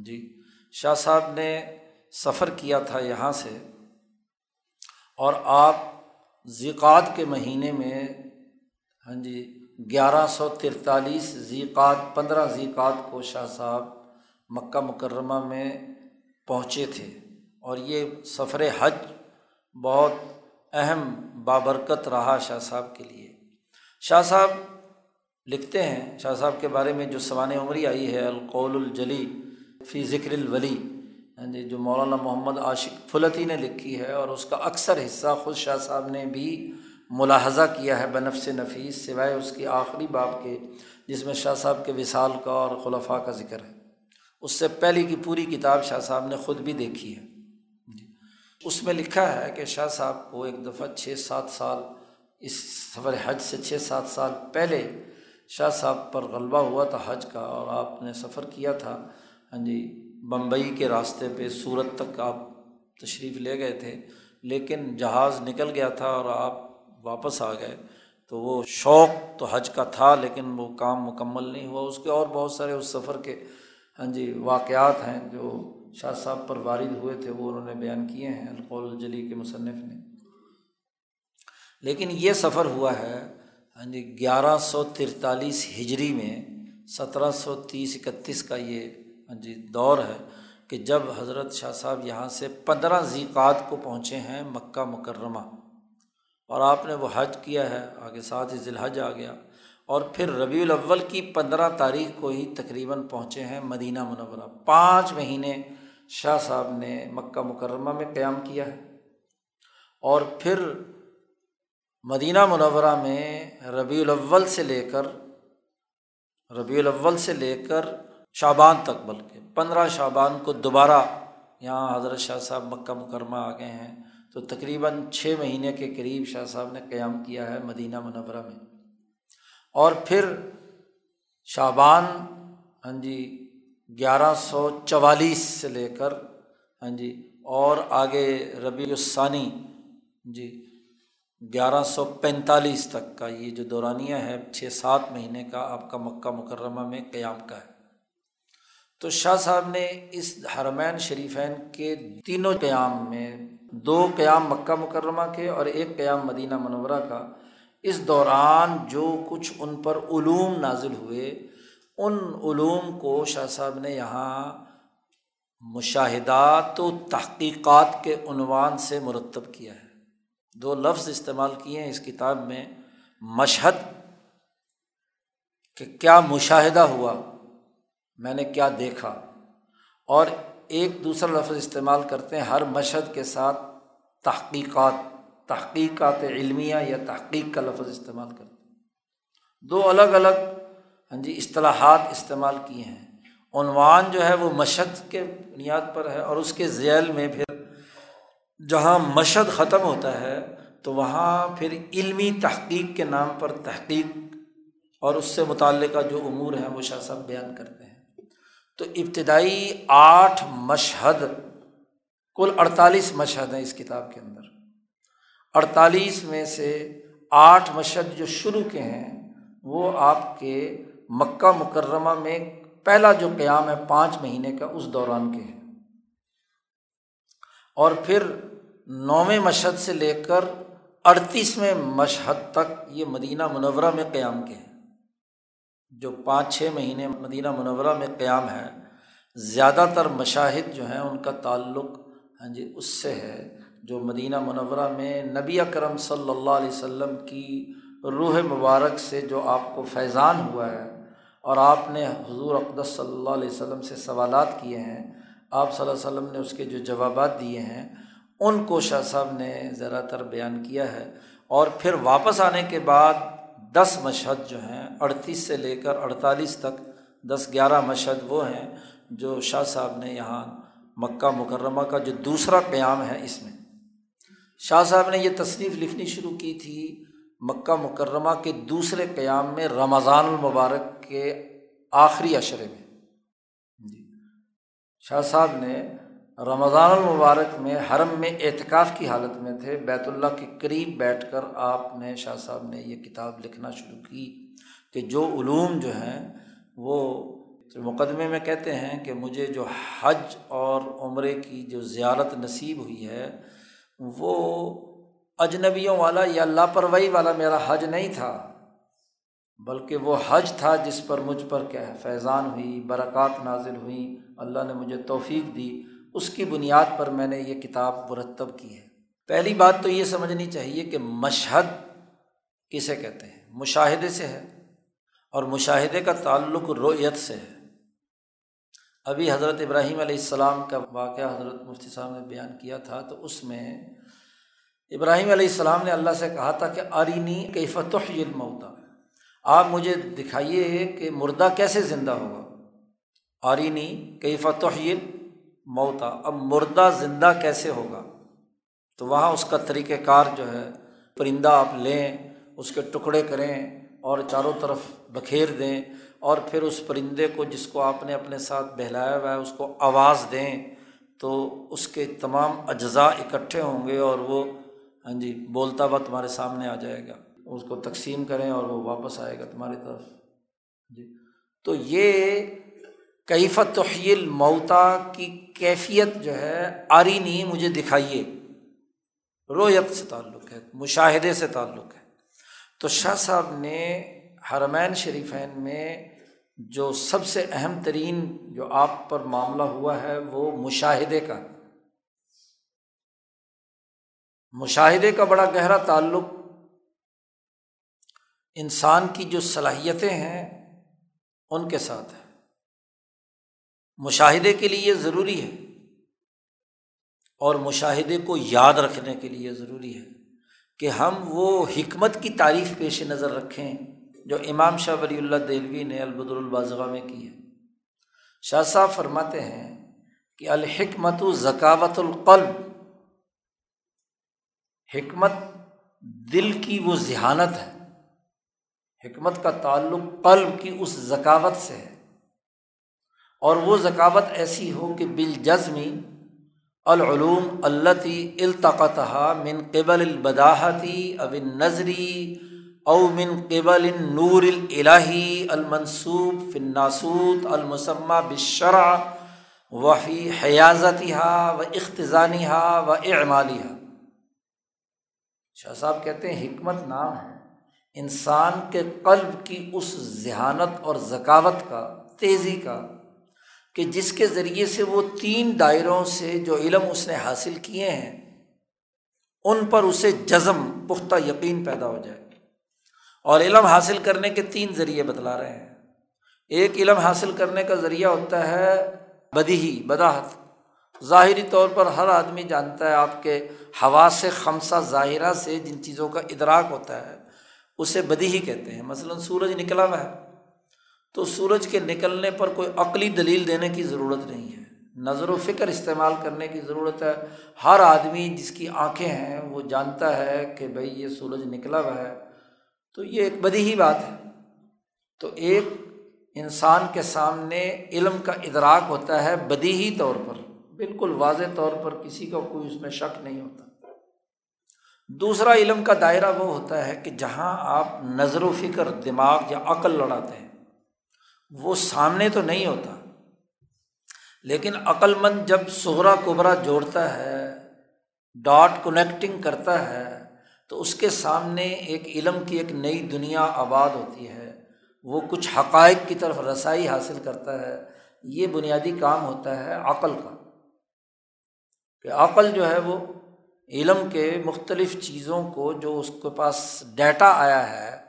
جی شاہ صاحب نے سفر کیا تھا یہاں سے۔ اور آپ ذیقات کے مہینے میں ہاں جی گیارہ سو ترتالیس ذیقات پندرہ ذیقات کو شاہ صاحب مکہ مکرمہ میں پہنچے تھے۔ اور یہ سفر حج بہت اہم بابرکت رہا شاہ صاحب کے لیے۔ شاہ صاحب لکھتے ہیں، شاہ صاحب کے بارے میں جو سوان عمری آئی ہے، القول الجلی فی ذکر الولی۔ ہاں جی جو مولانا محمد عاشق فلتی نے لکھی ہے اور اس کا اکثر حصہ خود شاہ صاحب نے بھی ملاحظہ کیا ہے بنفس نفیس سوائے اس کی آخری باب کے، جس میں شاہ صاحب کے وصال کا اور خلفاء کا ذکر ہے۔ اس سے پہلے کی پوری کتاب شاہ صاحب نے خود بھی دیکھی ہے۔ جی اس میں لکھا ہے کہ شاہ صاحب کو ایک دفعہ چھ سات سال، اس سفر حج سے چھ سات سال پہلے شاہ صاحب پر غلبہ ہوا تھا حج کا اور آپ نے سفر کیا تھا۔ ہاں جی بمبئی کے راستے پہ سورت تک آپ تشریف لے گئے تھے، لیکن جہاز نکل گیا تھا اور آپ واپس آ گئے۔ تو وہ شوق تو حج کا تھا، لیکن وہ کام مکمل نہیں ہوا۔ اس کے اور بہت سارے اس سفر کے ہاں جی واقعات ہیں جو شاہ صاحب پر وارد ہوئے تھے، وہ انہوں نے بیان کیے ہیں القول الجلی کے مصنف نے۔ لیکن یہ سفر ہوا ہے ہاں جی گیارہ سو ترتالیس ہجری میں، سترہ سو تیس اکتیس کا یہ جی دور ہے کہ جب حضرت شاہ صاحب یہاں سے پندرہ ذیقات کو پہنچے ہیں مکہ مکرمہ اور آپ نے وہ حج کیا ہے، آگے ساتھ ہی ذی الحج آ گیا اور پھر ربیع الاول کی پندرہ تاریخ کو ہی تقریباً پہنچے ہیں مدینہ منورہ۔ پانچ مہینے شاہ صاحب نے مکہ مکرمہ میں قیام کیا ہے۔ اور پھر مدینہ منورہ میں ربیع الاول سے لے کر، ربیع الاول سے لے کر شعبان تک، بلکہ پندرہ شعبان کو دوبارہ یہاں حضرت شاہ صاحب مکہ مکرمہ آ گئے ہیں۔ تو تقریباً چھ مہینے کے قریب شاہ صاحب نے قیام کیا ہے مدینہ منورہ میں۔ اور پھر شعبان ہاں جی گیارہ سو چوالیس سے لے کر ہاں جی اور آگے ربیع الثانی ہاں جی گیارہ سو پینتالیس تک کا یہ جو دورانیہ ہے، چھ سات مہینے کا آپ کا مکہ مکرمہ میں قیام کا ہے۔ تو شاہ صاحب نے اس حرمین شریفین کے تینوں قیام میں دو قیام مکہ مکرمہ کے اور ایک قیام مدینہ منورہ کا اس دوران جو کچھ ان پر علوم نازل ہوئے، ان علوم کو شاہ صاحب نے یہاں مشاہدات و تحقیقات کے عنوان سے مرتب کیا ہے۔ دو لفظ استعمال کیے ہیں اس کتاب میں، مشہد کہ کیا مشاہدہ ہوا۔ میں نے کیا دیکھا۔ اور ایک دوسرا لفظ استعمال کرتے ہیں، ہر مشہد کے ساتھ تحقیقات تحقیقات علمیہ یا تحقیق کا لفظ استعمال کرتے ہیں۔ دو الگ الگ ہاں جی اصطلاحات استعمال کیے ہیں۔ عنوان جو ہے وہ مشد کے بنیاد پر ہے اور اس کے ذیل میں پھر جہاں مشد ختم ہوتا ہے تو وہاں پھر علمی تحقیق کے نام پر تحقیق اور اس سے متعلقہ جو امور ہیں وہ شاہ صاحب بیان کرتے ہیں۔ تو ابتدائی آٹھ مشہد، کل اڑتالیس مشہد ہیں اس کتاب کے اندر۔ اڑتالیس میں سے آٹھ مشد جو شروع کے ہیں، وہ آپ کے مکہ مکرمہ میں پہلا جو قیام ہے پانچ مہینے کا، اس دوران کے ہیں۔ اور پھر نویں مشہد سے لے کر اڑتیسویں مشہد تک یہ مدینہ منورہ میں قیام کے ہیں۔ جو پانچ چھ مہینے مدینہ منورہ میں قیام ہے، زیادہ تر مشاہد جو ہیں ان کا تعلق ہاں جی اس سے ہے جو مدینہ منورہ میں نبی اکرم صلی اللہ علیہ وسلم کی روح مبارک سے جو آپ کو فیضان ہوا ہے اور آپ نے حضور اقدس صلی اللہ علیہ وسلم سے سوالات کیے ہیں، آپ صلی اللہ علیہ وسلم نے اس کے جو جوابات دیے ہیں، ان کو شاہ صاحب نے ذرا تر بیان کیا ہے اور پھر واپس آنے کے بعد دس مشہد جو ہیں، اڑتیس سے لے کر اڑتالیس تک دس گیارہ مشہد وہ ہیں جو شاہ صاحب نے یہاں مکہ مکرمہ کا جو دوسرا قیام ہے اس میں۔ شاہ صاحب نے یہ تصنیف لکھنی شروع کی تھی، مکہ مکرمہ کے دوسرے قیام میں رمضان المبارک کے آخری اشرے میں۔ جی۔ شاہ صاحب نے رمضان المبارک میں حرم میں اعتکاف کی حالت میں تھے۔ بیت اللہ کے قریب بیٹھ کر آپ نے شاہ صاحب نے یہ کتاب لکھنا شروع کی کہ جو علوم جو ہیں وہ مقدمے میں کہتے ہیں کہ مجھے جو حج اور عمرے کی جو زیارت نصیب ہوئی ہے وہ اجنبیوں والا یا لاپرواہی والا میرا حج نہیں تھا، بلکہ وہ حج تھا جس پر مجھ پر کیا ہے، فیضان ہوئی، برکات نازل ہوئیں اللہ نے مجھے توفیق دی۔ اس کی بنیاد پر میں نے یہ کتاب مرتب کی ہے۔ پہلی بات تو یہ سمجھنی چاہیے کہ مشہد کسے کہتے ہیں؟ مشاہدے سے ہے اور مشاہدے کا تعلق رویت سے ہے۔ ابھی حضرت ابراہیم علیہ السلام کا واقعہ حضرت مفتی صاحب نے بیان کیا تھا، تو اس میں ابراہیم علیہ السلام نے اللہ سے کہا تھا کہ آرینی کئی فتح علم آپ مجھے دکھائیے کہ مردہ کیسے زندہ ہوگا؟ آرینی کئی فتح موتا۔ اب مردہ زندہ کیسے ہوگا؟ تو وہاں اس کا طریقۂ کار جو ہے، پرندہ آپ لیں، اس کے ٹکڑے کریں اور چاروں طرف بکھیر دیں اور پھر اس پرندے کو جس کو آپ نے اپنے ساتھ بہلایا ہوا ہے، اس کو آواز دیں۔ تو اس کے تمام اجزاء اکٹھے ہوں گے اور وہ ہاں جی بولتا ہوا تمہارے سامنے آ جائے گا۔ اس کو تقسیم کریں اور وہ واپس آئے گا تمہاری طرف۔ جی۔ تو یہ کیفت توحیل موتا کی کیفیت جو ہے، آری نہیں، مجھے دکھائیے۔ رویت سے تعلق ہے، مشاہدے سے تعلق ہے۔ تو شاہ صاحب نے حرمین شریفین میں جو سب سے اہم ترین جو آپ پر معاملہ ہوا ہے، وہ مشاہدے کا۔ مشاہدے کا بڑا گہرا تعلق انسان کی جو صلاحیتیں ہیں، ان کے ساتھ ہے۔ مشاہدے کے لیے ضروری ہے اور مشاہدے کو یاد رکھنے کے لیے ضروری ہے کہ ہم وہ حکمت کی تعریف پیش نظر رکھیں جو امام شاہ ولی اللہ دہلوی نے البدر الباضغ میں کی ہے۔ شاہ صاحب فرماتے ہیں کہ الحکمت و ذکاوت القلب، حکمت دل کی وہ ذہانت ہے، حکمت کا تعلق قلب کی اس ذکاوت سے ہے۔ اور وہ ذکاوت ایسی ہو کہ بالجزمی العلوم التی التقطہ من قبل البداحتی اب نظری او من قبل نور الہی المنصوب فناسود المسمہ بشرع وفی حیازتی و اختضانی و اعمالیہ شاہ صاحب کہتے ہیں حکمت نام ہے۔ انسان کے قلب کی اس ذہانت اور ذکاوت کا، تیزی کا کہ جس کے ذریعے سے وہ تین دائروں سے جو علم اس نے حاصل کیے ہیں، ان پر اسے جزم، پختہ یقین پیدا ہو جائے۔ اور علم حاصل کرنے کے تین ذریعے بتلا رہے ہیں۔ ایک علم حاصل کرنے کا ذریعہ ہوتا ہے بدی بداحت۔ ظاہری طور پر ہر آدمی جانتا ہے آپ کے ہوا سے خمسہ ظاہرہ سے جن چیزوں کا ادراک ہوتا ہے، اسے بدیہی کہتے ہیں۔ مثلاً سورج نکلا ہوا ہے۔ تو سورج کے نکلنے پر کوئی عقلی دلیل دینے کی ضرورت نہیں ہے۔ نظر و فکر استعمال کرنے کی ضرورت ہے۔ ہر آدمی جس کی آنکھیں ہیں، وہ جانتا ہے کہ بھائی یہ سورج نکلا ہوا ہے۔ تو یہ ایک بدی ہی بات ہے۔ تو ایک انسان کے سامنے علم کا ادراک ہوتا ہے بدی ہی طور پر۔ بالکل واضح طور پر کسی کا کوئی اس میں شک نہیں ہوتا۔ دوسرا علم کا دائرہ وہ ہوتا ہے کہ جہاں آپ نظر و فکر، دماغ یا عقل لڑاتے ہیں۔ وہ سامنے تو نہیں ہوتا۔ لیکن عقل مند جب سہرا کبرا جوڑتا ہے، ڈاٹ کنیکٹنگ کرتا ہے، تو اس کے سامنے ایک علم کی ایک نئی دنیا آباد ہوتی ہے۔ وہ کچھ حقائق کی طرف رسائی حاصل کرتا ہے۔ یہ بنیادی کام ہوتا ہے عقل کا۔ کہ عقل جو ہے، وہ علم کے مختلف چیزوں کو جو اس کے پاس ڈیٹا آیا ہے،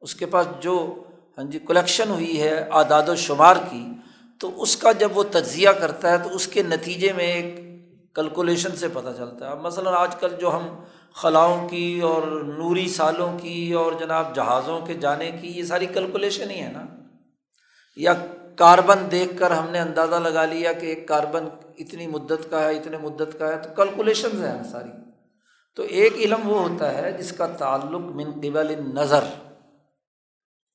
اس کے پاس جو ہاں جی کلیکشن ہوئی ہے اعداد و شمار کی، تو اس کا جب وہ تجزیہ کرتا ہے، تو اس کے نتیجے میں ایک کلکولیشن سے پتہ چلتا ہے۔ مثلاً آج کل جو ہم خلاؤں کی اور نوری سالوں کی اور جناب جہازوں کے جانے کی، یہ ساری کیلکولیشن ہی ہے نا۔ یا کاربن دیکھ کر ہم نے اندازہ لگا لیا کہ ایک کاربن اتنی مدت کا ہے، اتنے مدت کا ہے، تو کیلکولیشنز ہیں نا ساری۔ تو ایک علم وہ ہوتا ہے جس کا تعلق من قبل نظر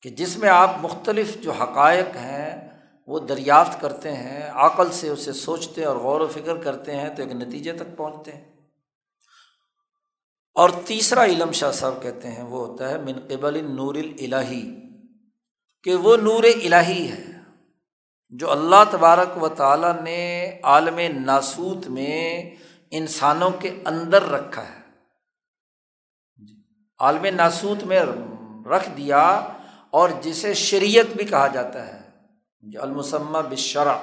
کہ جس میں آپ مختلف جو حقائق ہیں وہ دریافت کرتے ہیں، عقل سے اسے سوچتے اور غور و فکر کرتے ہیں تو ایک نتیجے تک پہنچتے ہیں۔ اور تیسرا علم شاہ صاحب کہتے ہیں، وہ ہوتا ہے، من قبل نور الہی کہ وہ نور الہی ہے، جو اللہ تبارک و تعالیٰ نے عالم ناسوت میں انسانوں کے اندر رکھا ہے۔ جی، عالم ناسوت میں رکھ دیا اور جسے شریعت بھی کہا جاتا ہے، جو المسمہ بشرا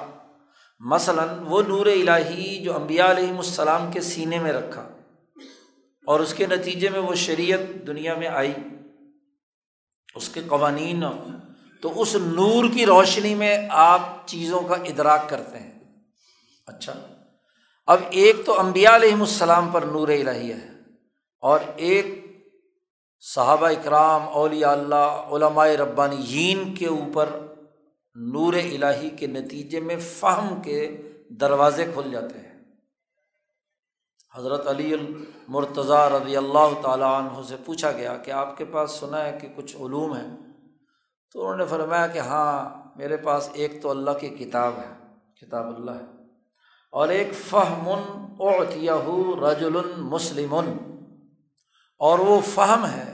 مثلاً وہ نور الہی جو امبیا علیہم السلام کے سینے میں رکھا، اور اس کے نتیجے میں وہ شریعت دنیا میں آئی، اس کے قوانین۔ تو اس نور کی روشنی میں آپ چیزوں کا ادراک کرتے ہیں۔ اچھا اب ایک تو امبیا علیہم السلام پر نور الہی ہے، اور ایک صحابہ اکرام، اولیاء اللہ، علماء ربانیین کے اوپر نور الہی کے نتیجے میں فہم کے دروازے کھل جاتے ہیں۔ حضرت علی المرتضیٰ رضی اللہ تعالیٰ عنہ سے پوچھا گیا کہ آپ کے پاس سنا ہے کہ کچھ علوم ہیں؟ تو انہوں نے فرمایا کہ ہاں میرے پاس ایک تو اللہ کی کتاب ہے، کتاب اللہ ہے، اور ایک فہم اوتیہ رجل مسلم اور وہ فہم ہے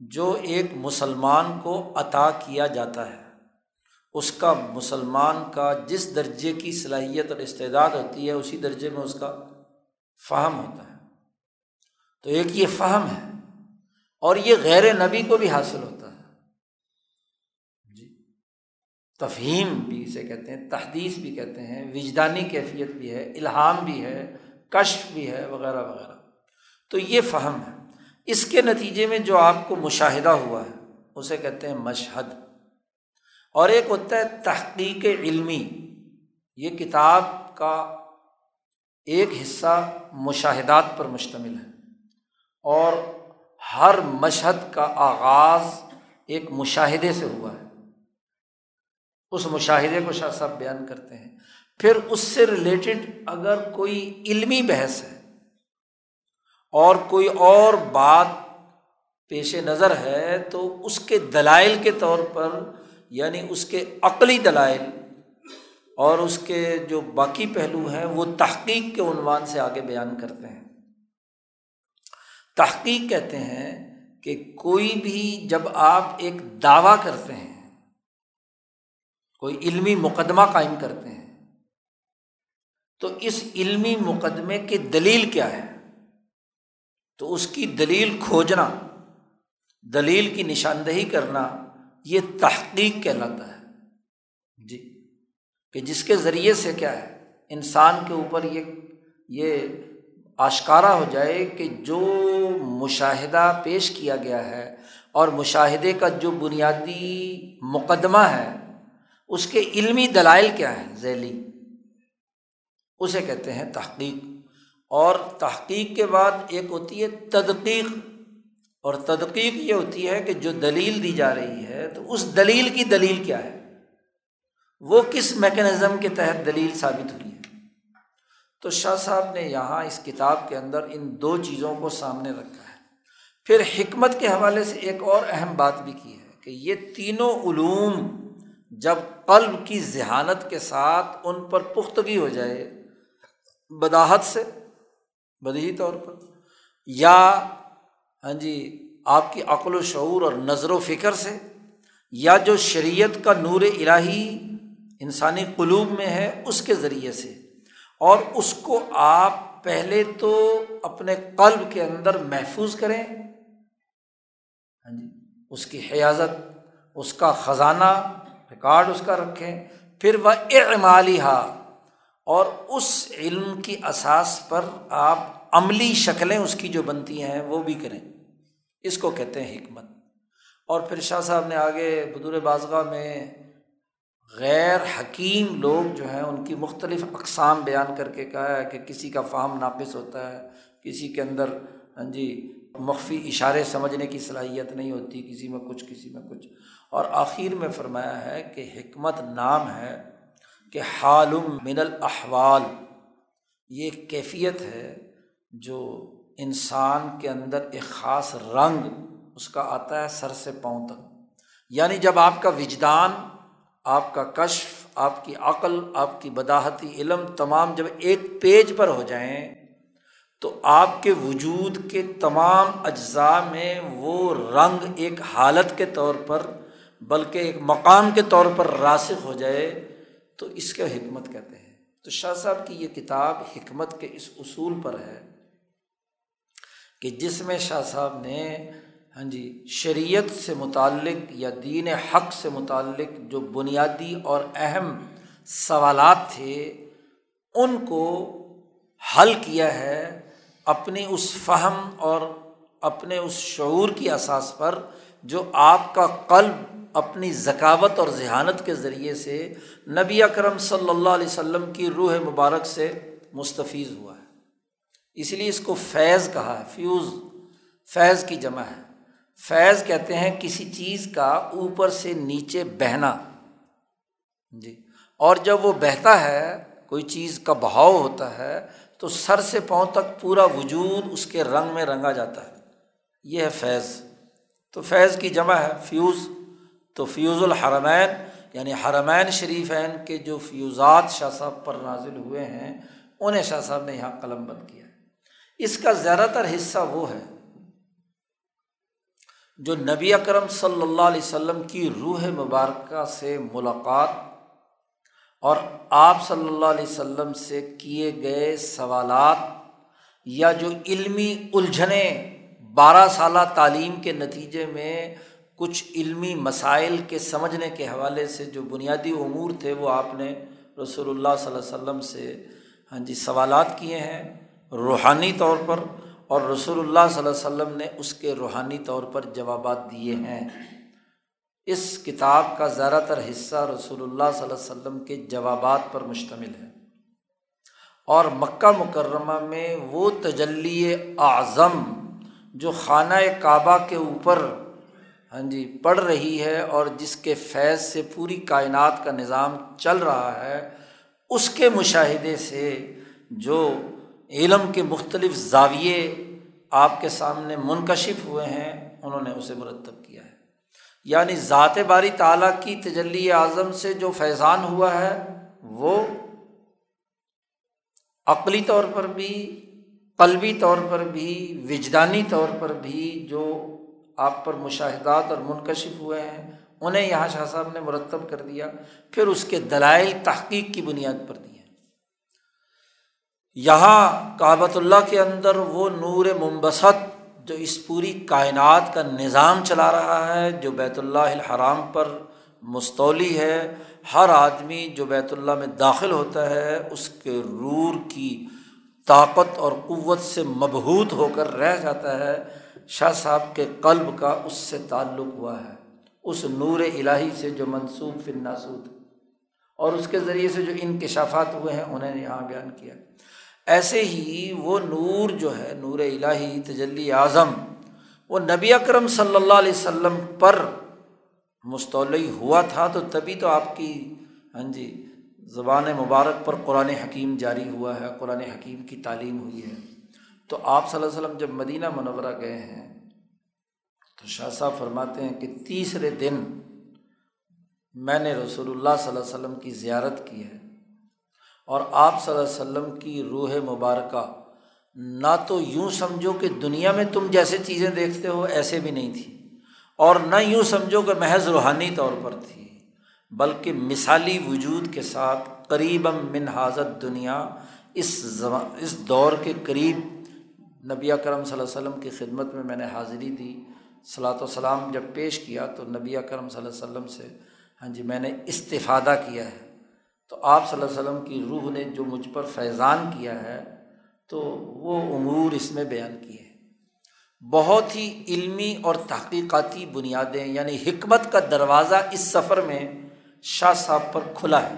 جو ایک مسلمان کو عطا کیا جاتا ہے۔ اس کا مسلمان کا جس درجے کی صلاحیت اور استعداد ہوتی ہے، اسی درجے میں اس کا فہم ہوتا ہے۔ تو ایک یہ فہم ہے اور یہ غیر نبی کو بھی حاصل ہوتا ہے۔ جی تفہیم بھی اسے کہتے ہیں، تحدیث بھی کہتے ہیں، وجدانی کیفیت بھی ہے، الہام بھی ہے، کشف بھی ہے، وغیرہ وغیرہ۔ تو یہ فہم ہے۔ اس کے نتیجے میں جو آپ کو مشاہدہ ہوا ہے، اسے کہتے ہیں مشہد۔ اور ایک ہوتا ہے تحقیق علمی۔ یہ کتاب کا ایک حصہ مشاہدات پر مشتمل ہے۔ اور ہر مشہد کا آغاز ایک مشاہدے سے ہوا ہے۔ اس مشاہدے کو شاہ صاحب بیان کرتے ہیں۔ پھر اس سے ریلیٹڈ اگر کوئی علمی بحث ہے اور کوئی اور بات پیش نظر ہے تو اس کے دلائل کے طور پر یعنی اس کے عقلی دلائل اور اس کے جو باقی پہلو ہیں، وہ تحقیق کے عنوان سے آگے بیان کرتے ہیں۔ تحقیق کہتے ہیں کہ کوئی بھی جب آپ ایک دعویٰ کرتے ہیں، کوئی علمی مقدمہ قائم کرتے ہیں، تو اس علمی مقدمے کی دلیل کیا ہے؟ تو اس کی دلیل کھوجنا، دلیل کی نشاندہی کرنا، یہ تحقیق کہلاتا ہے۔ جی کہ جس کے ذریعے سے کیا ہے، انسان کے اوپر یہ یہ آشکارا ہو جائے کہ جو مشاہدہ پیش کیا گیا ہے اور مشاہدے کا جو بنیادی مقدمہ ہے، اس کے علمی دلائل کیا ہیں؟ ذیلی، اسے کہتے ہیں تحقیق۔ اور تحقیق کے بعد ایک ہوتی ہے تدقیق، اور تدقیق یہ ہوتی ہے کہ جو دلیل دی جا رہی ہے، تو اس دلیل کی دلیل کیا ہے؟ وہ کس میکینزم کے تحت دلیل ثابت ہوئی ہے؟ تو شاہ صاحب نے یہاں اس کتاب کے اندر ان دو چیزوں کو سامنے رکھا ہے۔ پھر حکمت کے حوالے سے ایک اور اہم بات بھی کی ہے کہ یہ تینوں علوم جب قلب کی ذہانت کے ساتھ ان پر پختگی ہو جائے بداحت سے بدہی طور پر، یا ہاں جی آپ کی عقل و شعور اور نظر و فکر سے، یا جو شریعت کا نور الہی انسانی قلوب میں ہے اس کے ذریعے سے۔ اور اس کو آپ پہلے تو اپنے قلب کے اندر محفوظ کریں۔ ہاں جی اس کی حیاضت، اس کا خزانہ ریکارڈ اس کا رکھیں۔ پھر وہ اعمالی اور اس علم کی اساس پر آپ عملی شکلیں اس کی جو بنتی ہیں، وہ بھی کریں۔ اس کو کہتے ہیں حکمت۔ اور پھر شاہ صاحب نے آگے بدور بازگاہ میں غیر حکیم لوگ جو ہیں، ان کی مختلف اقسام بیان کر کے کہا ہے کہ کسی کا فہم ناقص ہوتا ہے، کسی کے اندر ہاں جی مخفی اشارے سمجھنے کی صلاحیت نہیں ہوتی، کسی میں کچھ، کسی میں کچھ۔ اور آخر میں فرمایا ہے کہ حکمت نام ہے کہ حالم من الاحوال۔ یہ کیفیت ہے جو انسان کے اندر ایک خاص رنگ اس کا آتا ہے سر سے پاؤں تک۔ یعنی جب آپ کا وجدان، آپ کا کشف، آپ کی عقل، آپ کی بداحتی علم تمام جب ایک پیج پر ہو جائیں، تو آپ کے وجود کے تمام اجزاء میں وہ رنگ ایک حالت کے طور پر، بلکہ ایک مقام کے طور پر راسخ ہو جائے، تو اس کا حکمت کہتے ہیں۔ تو شاہ صاحب کی یہ کتاب حکمت کے اس اصول پر ہے۔ کہ جس میں شاہ صاحب نے ہاں جی شریعت سے متعلق یا دین حق سے متعلق جو بنیادی اور اہم سوالات تھے، ان کو حل کیا ہے اپنی اس فہم اور اپنے اس شعور کی اساس پر، جو آپ کا قلب اپنی ذکاوت اور ذہانت کے ذریعے سے نبی اکرم صلی اللہ علیہ وسلم کی روح مبارک سے مستفیض ہوا۔ ہے اس لیے اس کو فیض کہا ہے، فیوز، فیض کی جمع ہے۔ فیض کہتے ہیں کسی چیز کا اوپر سے نیچے بہنا۔ جی۔ اور جب وہ بہتا ہے، کوئی چیز کا بہاؤ ہوتا ہے، تو سر سے پاؤں تک پورا وجود اس کے رنگ میں رنگا جاتا ہے۔ یہ ہے فیض۔ تو فیض کی جمع ہے، فیوز۔ تو فیوز الحرمین یعنی حرمین شریفین کے جو فیوزات شاہ صاحب پر نازل ہوئے ہیں، انہیں شاہ صاحب نے یہاں قلم بند کیا اس کا زیادہ تر حصہ وہ ہے جو نبی اکرم صلی اللہ علیہ وسلم کی روح مبارکہ سے ملاقات اور آپ صلی اللہ علیہ وسلم سے کیے گئے سوالات یا جو علمی الجھنیں بارہ سالہ تعلیم کے نتیجے میں کچھ علمی مسائل کے سمجھنے کے حوالے سے جو بنیادی امور تھے وہ آپ نے رسول اللہ صلی اللہ علیہ وسلم سے ہاں جی سوالات کیے ہیں۔ روحانی طور پر اور رسول اللہ صلی اللہ علیہ وسلم نے اس کے روحانی طور پر جوابات دیے ہیں۔ اس کتاب کا زیادہ تر حصہ رسول اللہ صلی اللہ علیہ وسلم کے جوابات پر مشتمل ہے۔ اور مکہ مکرمہ میں وہ تجلی اعظم جو خانہ کعبہ کے اوپر ہاں جی پڑھ رہی ہے اور جس کے فیض سے پوری کائنات کا نظام چل رہا ہے، اس کے مشاہدے سے جو علم کے مختلف زاویے آپ کے سامنے منکشف ہوئے ہیں، انہوں نے اسے مرتب کیا ہے۔ یعنی ذات باری تعالیٰ کی تجلی اعظم سے جو فیضان ہوا ہے، وہ عقلی طور پر بھی، قلبی طور پر بھی، وجدانی طور پر بھی جو آپ پر مشاہدات اور منکشف ہوئے ہیں، انہیں یہاں شاہ صاحب نے مرتب کر دیا۔ پھر اس کے دلائل تحقیق کی بنیاد پر دی یہاں کعبۃ اللہ کے اندر وہ نور ممبسط جو اس پوری کائنات کا نظام چلا رہا ہے، جو بیت اللہ الحرام پر مستولی ہے۔ ہر آدمی جو بیت اللہ میں داخل ہوتا ہے، اس کے رور کی طاقت اور قوت سے مبہوت ہو کر رہ جاتا ہے۔ شاہ صاحب کے قلب کا اس سے تعلق ہوا ہے، اس نور الہی سے جو منسوخ فناسود اور اس کے ذریعے سے جو انکشافات ہوئے ہیں، انہیں یہاں بیان کیا۔ ایسے ہی وہ نور جو ہے، نور الہی، تجلی اعظم، وہ نبی اکرم صلی اللہ علیہ وسلم پر مستعلی ہوا تھا، تو تبھی تو آپ کی ہاں جی زبان مبارک پر قرآن حکیم جاری ہوا ہے، قرآن حکیم کی تعلیم ہوئی ہے۔ تو آپ صلی اللہ علیہ وسلم جب مدینہ منورہ گئے ہیں، تو شاہ صاحب فرماتے ہیں کہ تیسرے دن میں نے رسول اللہ صلی اللہ علیہ وسلم کی زیارت کی ہے۔ اور آپ صلی اللہ علیہ وسلم کی روح مبارکہ، نہ تو یوں سمجھو کہ دنیا میں تم جیسے چیزیں دیکھتے ہو ایسے بھی نہیں تھی، اور نہ یوں سمجھو کہ محض روحانی طور پر تھی، بلکہ مثالی وجود کے ساتھ قریب من حاضت دنیا اس اس دور کے قریب نبی کرم صلی اللہ علیہ وسلم کی خدمت میں میں نے حاضری دی صلاۃ وسلام جب پیش کیا تو نبی کرم صلی اللہ علیہ وسلم سے ہاں جی میں نے استفادہ کیا ہے۔ تو آپ صلی اللہ علیہ وسلم کی روح نے جو مجھ پر فیضان کیا ہے، تو وہ امور اس میں بیان کیے ہیں۔ بہت ہی علمی اور تحقیقاتی بنیادیں یعنی حکمت کا دروازہ اس سفر میں شاہ صاحب پر کھلا ہے۔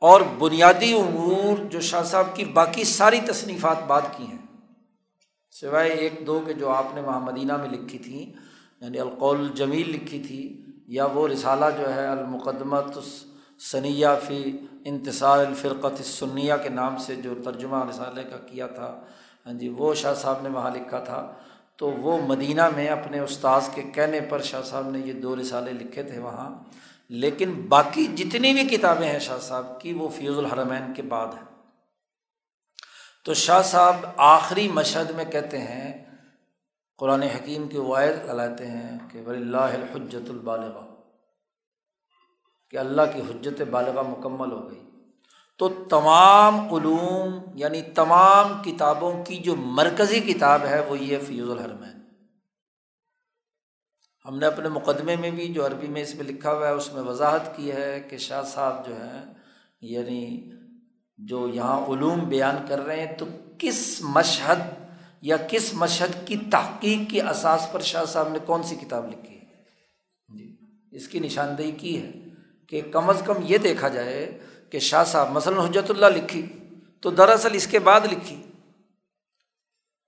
اور بنیادی امور جو شاہ صاحب کی باقی ساری تصنیفات بات کی ہیں۔ سوائے ایک دو کے جو آپ نے وہاں مدینہ میں لکھی تھیں یعنی القول جمیل لکھی تھی، یا وہ رسالہ جو ہے المقدمت ثنیہ فی انتصار الفرقت سنیہ کے نام سے جو ترجمہ رسالے کا کیا تھا ہاں جی وہ شاہ صاحب نے وہاں لکھا تھا۔ تو وہ مدینہ میں اپنے استاذ کے کہنے پر شاہ صاحب نے یہ دو رسالے لکھے تھے وہاں۔ لیکن باقی جتنی بھی کتابیں ہیں شاہ صاحب کی، وہ فیوز الحرمین کے بعد ہیں۔ تو شاہ صاحب آخری مشہد میں کہتے ہیں، قرآن حکیم کے وائد علاتے ہیں کہ ولی اللہ الحجت البالغ کہ اللہ کی حجت بالغ مکمل ہو گئی۔ تو تمام علوم یعنی تمام کتابوں کی جو مرکزی کتاب ہے وہ یہ فیوز الحرمین۔ ہم نے اپنے مقدمے میں بھی جو عربی میں اس میں لکھا ہوا ہے، اس میں وضاحت کی ہے کہ شاہ صاحب جو ہیں یعنی جو یہاں علوم بیان کر رہے ہیں، تو کس مشہد یا کس مشہد کی تحقیق کی اساس پر شاہ صاحب نے کون سی کتاب لکھی ہے؟ جی اس کی نشاندہی کی ہے۔ کہ کم از کم یہ دیکھا جائے کہ شاہ صاحب مثلاً حجرت اللہ لکھی تو دراصل اس کے بعد لکھی۔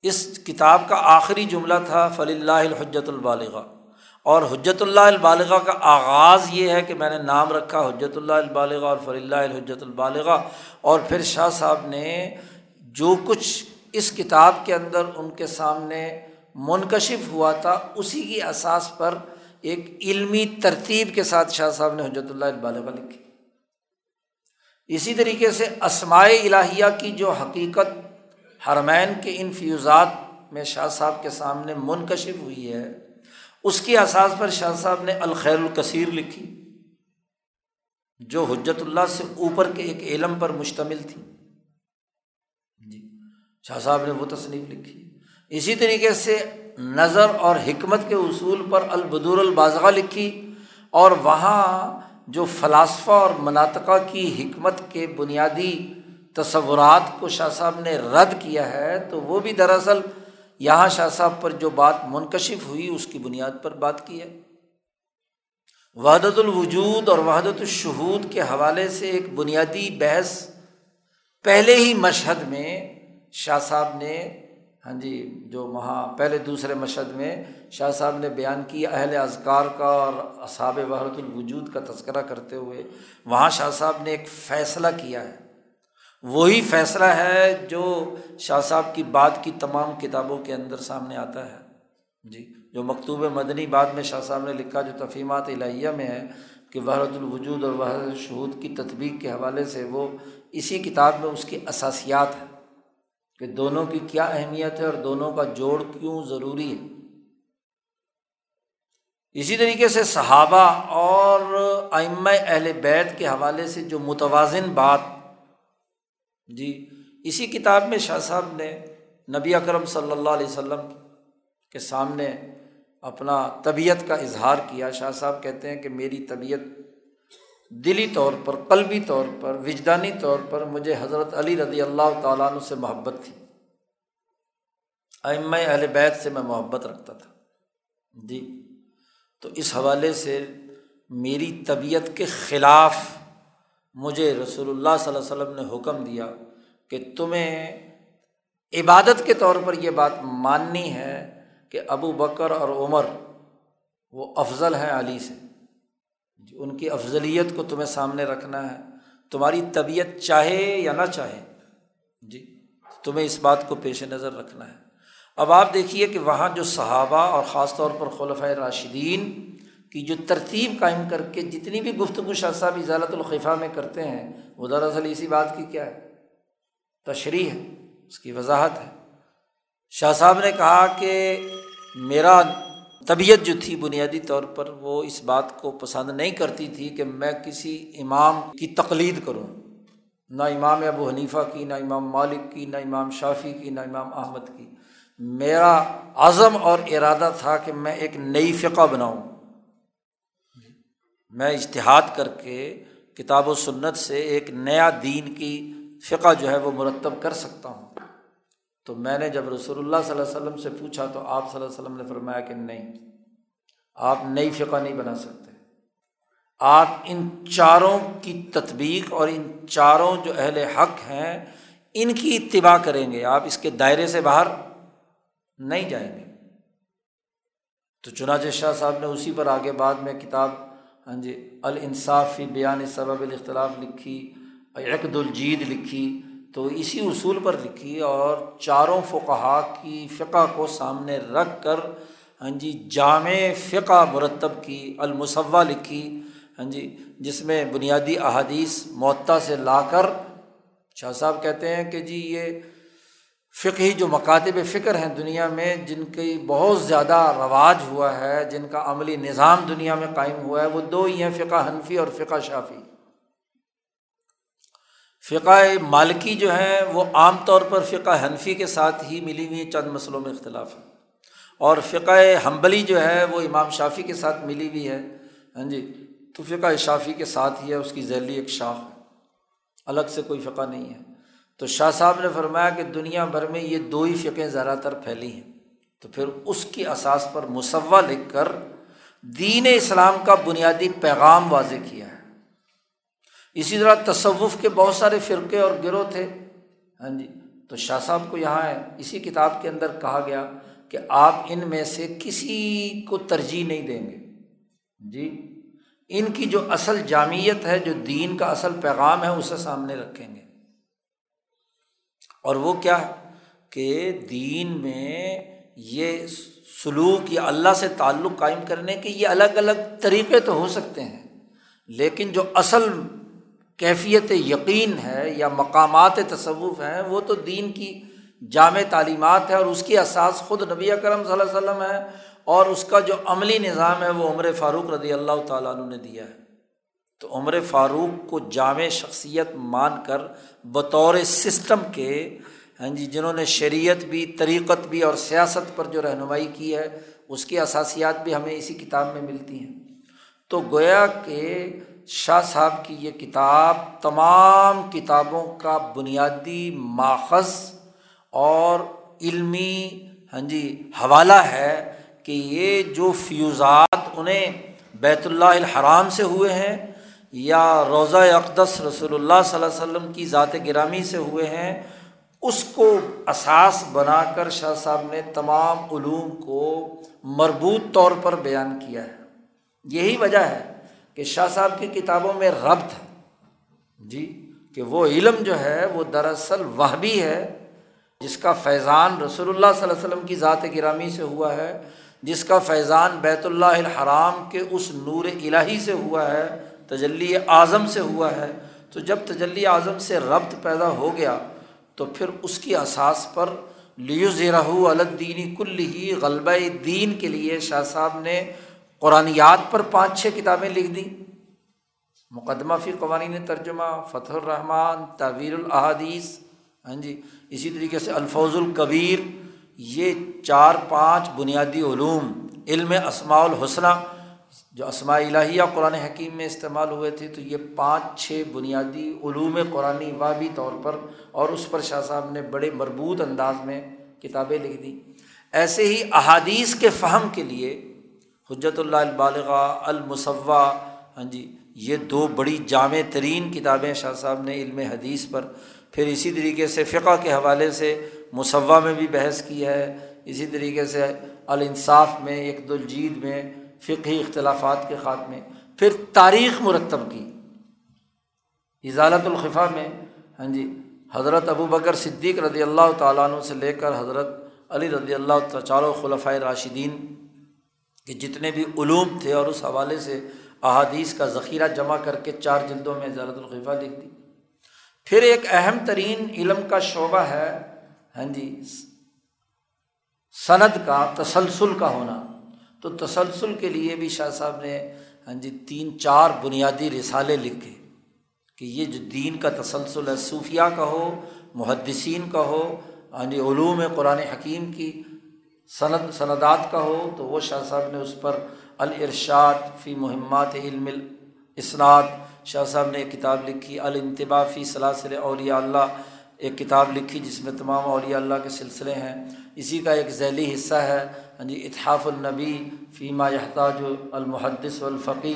اس کتاب کا آخری جملہ تھا فلی اللہ الحجت البالغ اور حجت اللہ البالغ کا آغاز یہ ہے کہ میں نے نام رکھا حجت اللہ البالغ اور فلی اللہ الحجت البالغ اور پھر شاہ صاحب نے جو کچھ اس کتاب کے اندر ان کے سامنے منکشف ہوا تھا، اسی کی اساس پر ایک علمی ترتیب کے ساتھ شاہ صاحب نے حجرت اللہ البالغ لکھی۔ اسی طریقے سے اسمائے الہیہ کی جو حقیقت حرمین کے ان فیوزات میں شاہ صاحب کے سامنے منکشف ہوئی ہے، اس کی اساس پر شاہ صاحب نے الخیر الکثیر لکھی، جو حجت اللہ سے اوپر کے ایک علم پر مشتمل تھی۔ جی شاہ صاحب نے وہ تصنیف لکھی۔ اسی طریقے سے نظر اور حکمت کے اصول پر البدور البازغہ لکھی اور وہاں جو فلاسفہ اور مناطقہ کی حکمت کے بنیادی تصورات کو شاہ صاحب نے رد کیا ہے، تو وہ بھی دراصل یہاں شاہ صاحب پر جو بات منکشف ہوئی، اس کی بنیاد پر بات کی ہے۔ وحدت الوجود اور وحدت الشہود کے حوالے سے ایک بنیادی بحث پہلے ہی مشہد میں شاہ صاحب نے ہاں جی جو وہاں پہلے دوسرے مشہد میں شاہ صاحب نے بیان کی اہل اذکار کا اور اصحاب وحرت الوجود کا تذکرہ کرتے ہوئے، وہاں شاہ صاحب نے ایک فیصلہ کیا ہے۔ وہی فیصلہ ہے جو شاہ صاحب کی بات کی تمام کتابوں کے اندر سامنے آتا ہے۔ جی جو مکتوب مدنی بعد میں شاہ صاحب نے لکھا، جو تفیمات الہیہ میں ہے کہ وحرت الوجود اور وحرت الشہود کی تطبیق کے حوالے سے وہ اسی کتاب میں اس کی اساسیات ہے کہ دونوں کی کیا اہمیت ہے اور دونوں کا جوڑ کیوں ضروری ہے۔ اسی طریقے سے صحابہ اور ائمہ اہل بیت کے حوالے سے جو متوازن بات جی اسی کتاب میں شاہ صاحب نے نبی اکرم صلی اللہ علیہ وسلم کے سامنے اپنا طبیعت کا اظہار کیا۔ شاہ صاحب کہتے ہیں کہ میری طبیعت دلی طور پر، قلبی طور پر، وجدانی طور پر مجھے حضرت علی رضی اللہ تعالیٰ عنہ سے محبت تھی۔ ام اہل بیت سے میں محبت رکھتا تھا۔ جی تو اس حوالے سے میری طبیعت کے خلاف مجھے رسول اللہ صلی اللہ علیہ وسلم نے حکم دیا کہ تمہیں عبادت کے طور پر یہ بات ماننی ہے کہ ابو بکر اور عمر، وہ افضل ہیں علی سے۔ جی، ان کی افضلیت کو تمہیں سامنے رکھنا ہے۔ تمہاری طبیعت چاہے یا نہ چاہے جی تمہیں اس بات کو پیش نظر رکھنا ہے۔ اب آپ دیکھیے کہ وہاں جو صحابہ اور خاص طور پر خلفۂ راشدین کی جو ترتیب قائم کر کے جتنی بھی گفتگو شاہ صاحب اضالت الخفا میں کرتے ہیں، وہ دراصل اسی بات کی کیا ہے؟ تشریح ہے، اس کی وضاحت ہے۔ شاہ صاحب نے کہا کہ میرا طبیعت جو تھی بنیادی طور پر وہ اس بات کو پسند نہیں کرتی تھی کہ میں کسی امام کی تقلید کروں۔ نہ امام ابو حنیفہ کی، نہ امام مالک کی، نہ امام شافی کی، نہ امام احمد کی۔ میرا عزم اور ارادہ تھا کہ میں ایک نئی فقہ بناؤں۔ میں اشتہاد کر کے کتاب و سنت سے ایک نیا دین کی فقہ جو ہے وہ مرتب کر سکتا ہوں۔ تو میں نے جب رسول اللہ صلی اللہ علیہ وسلم سے پوچھا تو آپ صلی اللہ علیہ وسلم نے فرمایا کہ نہیں، آپ نئی فقہ نہیں بنا سکتے۔ آپ ان چاروں کی تطبیق اور ان چاروں جو اہل حق ہیں، ان کی اتباع کریں گے۔ آپ اس کے دائرے سے باہر نہیں جائیں گے۔ تو چنانچہ شاہ صاحب نے اسی پر آگے بعد میں کتاب ہاں جی الانصافی بیان سبب الاختلاف لکھی عقد الجید لکھی۔ تو اسی اصول پر لکھی اور چاروں فقہا کی فقہ کو سامنے رکھ کر ہاں جی جامع فقہ مرتب کی المصوع لکھی ہاں جی جس میں بنیادی احادیث معطا سے لا کر، شاہ صاحب کہتے ہیں کہ جی یہ فقہی جو مکاتب فکر ہیں دنیا میں، جن کی بہت زیادہ رواج ہوا ہے، جن کا عملی نظام دنیا میں قائم ہوا ہے، وہ دو ہی ہیں، فقہ حنفی اور فقہ شافی فقہ مالکی جو ہیں وہ عام طور پر فقہ حنفی کے ساتھ ہی ملی ہوئی چند مسئلوں میں اختلاف ہے اور فقہ حنبلی جو ہے وہ امام شافی کے ساتھ ملی ہوئی ہے۔ ہاں جی تو فقہ شافی کے ساتھ ہی ہے، اس کی ذیلی ایک شاخ ہے۔ الگ سے کوئی فقہ نہیں ہے۔ تو شاہ صاحب نے فرمایا کہ دنیا بھر میں یہ دو ہی فقیں زیادہ تر پھیلی ہیں۔ تو پھر اس کی اساس پر مصوع لکھ کر دین اسلام کا بنیادی پیغام واضح کیا ہے۔ اسی طرح تصوف کے بہت سارے فرقے اور گروہ تھے۔ ہاں جی تو شاہ صاحب کو یہاں ہے، اسی کتاب کے اندر کہا گیا کہ آپ ان میں سے کسی کو ترجیح نہیں دیں گے۔ جی ان کی جو اصل جامعت ہے، جو دین کا اصل پیغام ہے، اسے سامنے رکھیں گے۔ اور وہ کیا ہے کہ دین میں یہ سلوک یا اللہ سے تعلق قائم کرنے کے یہ الگ الگ طریقے تو ہو سکتے ہیں، لیکن جو اصل کیفیت یقین ہے یا مقامات تصوف ہیں، وہ تو دین کی جامع تعلیمات ہے اور اس کی اساس خود نبی کرم صلی اللہ علیہ وسلم ہے اور اس کا جو عملی نظام ہے وہ عمر فاروق رضی اللہ تعالیٰ عنہ نے دیا ہے۔ تو عمر فاروق کو جامع شخصیت مان کر بطور سسٹم کے ہاں جی جنہوں نے شریعت بھی، طریقت بھی اور سیاست پر جو رہنمائی کی ہے، اس کی اثاسیات بھی ہمیں اسی کتاب میں ملتی ہیں۔ تو گویا کہ شاہ صاحب کی یہ کتاب تمام کتابوں کا بنیادی ماخذ اور علمی ہاں جی حوالہ ہے کہ یہ جو فیوزات انہیں بیت اللہ الحرام سے ہوئے ہیں یا روضہ اقدس رسول اللہ صلی اللہ علیہ وسلم کی ذات گرامی سے ہوئے ہیں، اس کو اساس بنا کر شاہ صاحب نے تمام علوم کو مربوط طور پر بیان کیا ہے۔ یہی وجہ ہے کہ شاہ صاحب کی کتابوں میں ربط ہے۔ جی کہ وہ علم جو ہے، وہ دراصل وہ بھی ہے، جس کا فیضان رسول اللہ صلی اللہ علیہ وسلم کی ذات گرامی سے ہوا ہے، جس کا فیضان بیت اللہ الحرام کے اس نور الہی سے ہوا ہے، تجلی اعظم سے ہوا ہے۔ تو جب تجلی اعظم سے ربط پیدا ہو گیا، تو پھر اس کی اساس پر لیو زیرہ الدینی کل ہی غلبہ دین کے لیے شاہ صاحب نے قرآنیات پر پانچ چھ کتابیں لکھ دیں۔ مقدمہ فی قوانین ترجمہ، فتح الرحمٰن تعویر الحادیث ہاں جی اسی طریقے سے الفوظ القبیر یہ چار پانچ بنیادی علوم، علم اسماع الحسنہ، جو اسماء الہیہ قرآن حکیم میں استعمال ہوئے تھے، تو یہ پانچ چھ بنیادی علوم قرآن وابی طور پر، اور اس پر شاہ صاحب نے بڑے مربوط انداز میں کتابیں لکھ دیں۔ ایسے ہی احادیث کے فہم کے لیے حجت اللہ البالغ المصوع۔ ہاں جی یہ دو بڑی جامع ترین کتابیں شاہ صاحب نے علم حدیث پر پھر اسی طریقے سے فقہ کے حوالے سے مصوع میں بھی بحث کی ہے۔ اسی طریقے سے الانصاف میں ایک دلجید میں، فقہی اختلافات کے خاتمے پھر تاریخ مرتب کی۔ اضالت الخفا میں ہاں جی حضرت ابو بکر صدیق رضی اللہ تعالیٰ عنہ سے لے کر حضرت علی رضی اللہ چاروں خلفۂ راشدین۔ کہ جتنے بھی علوم تھے اور اس حوالے سے احادیث کا ذخیرہ جمع کر کے چار جلدوں میں زیارت الخفا لکھ دی۔ پھر ایک اہم ترین علم کا شعبہ ہے ہاں جی سند کا، تسلسل کا ہونا۔ تو تسلسل کے لیے بھی شاہ صاحب نے ہاں جی تین چار بنیادی رسالے لکھے کہ یہ جو دین کا تسلسل ہے صوفیہ کا ہو، محدثین کا ہو ہاں جی علوم قرآن حکیم کی سند سندات کا ہو تو وہ شاہ صاحب نے اس پر الرشاد فی مہمات علم اسناد شاہ صاحب نے ایک کتاب لکھی الانتبا فی صلاثل اولیاء اللہ، ایک کتاب لکھی جس میں تمام اولیاء اللہ کے سلسلے ہیں۔ اسی کا ایک ذیلی حصہ ہے ہاں جی اتحاف النبی فیمہ یحتاج المحدث الفقی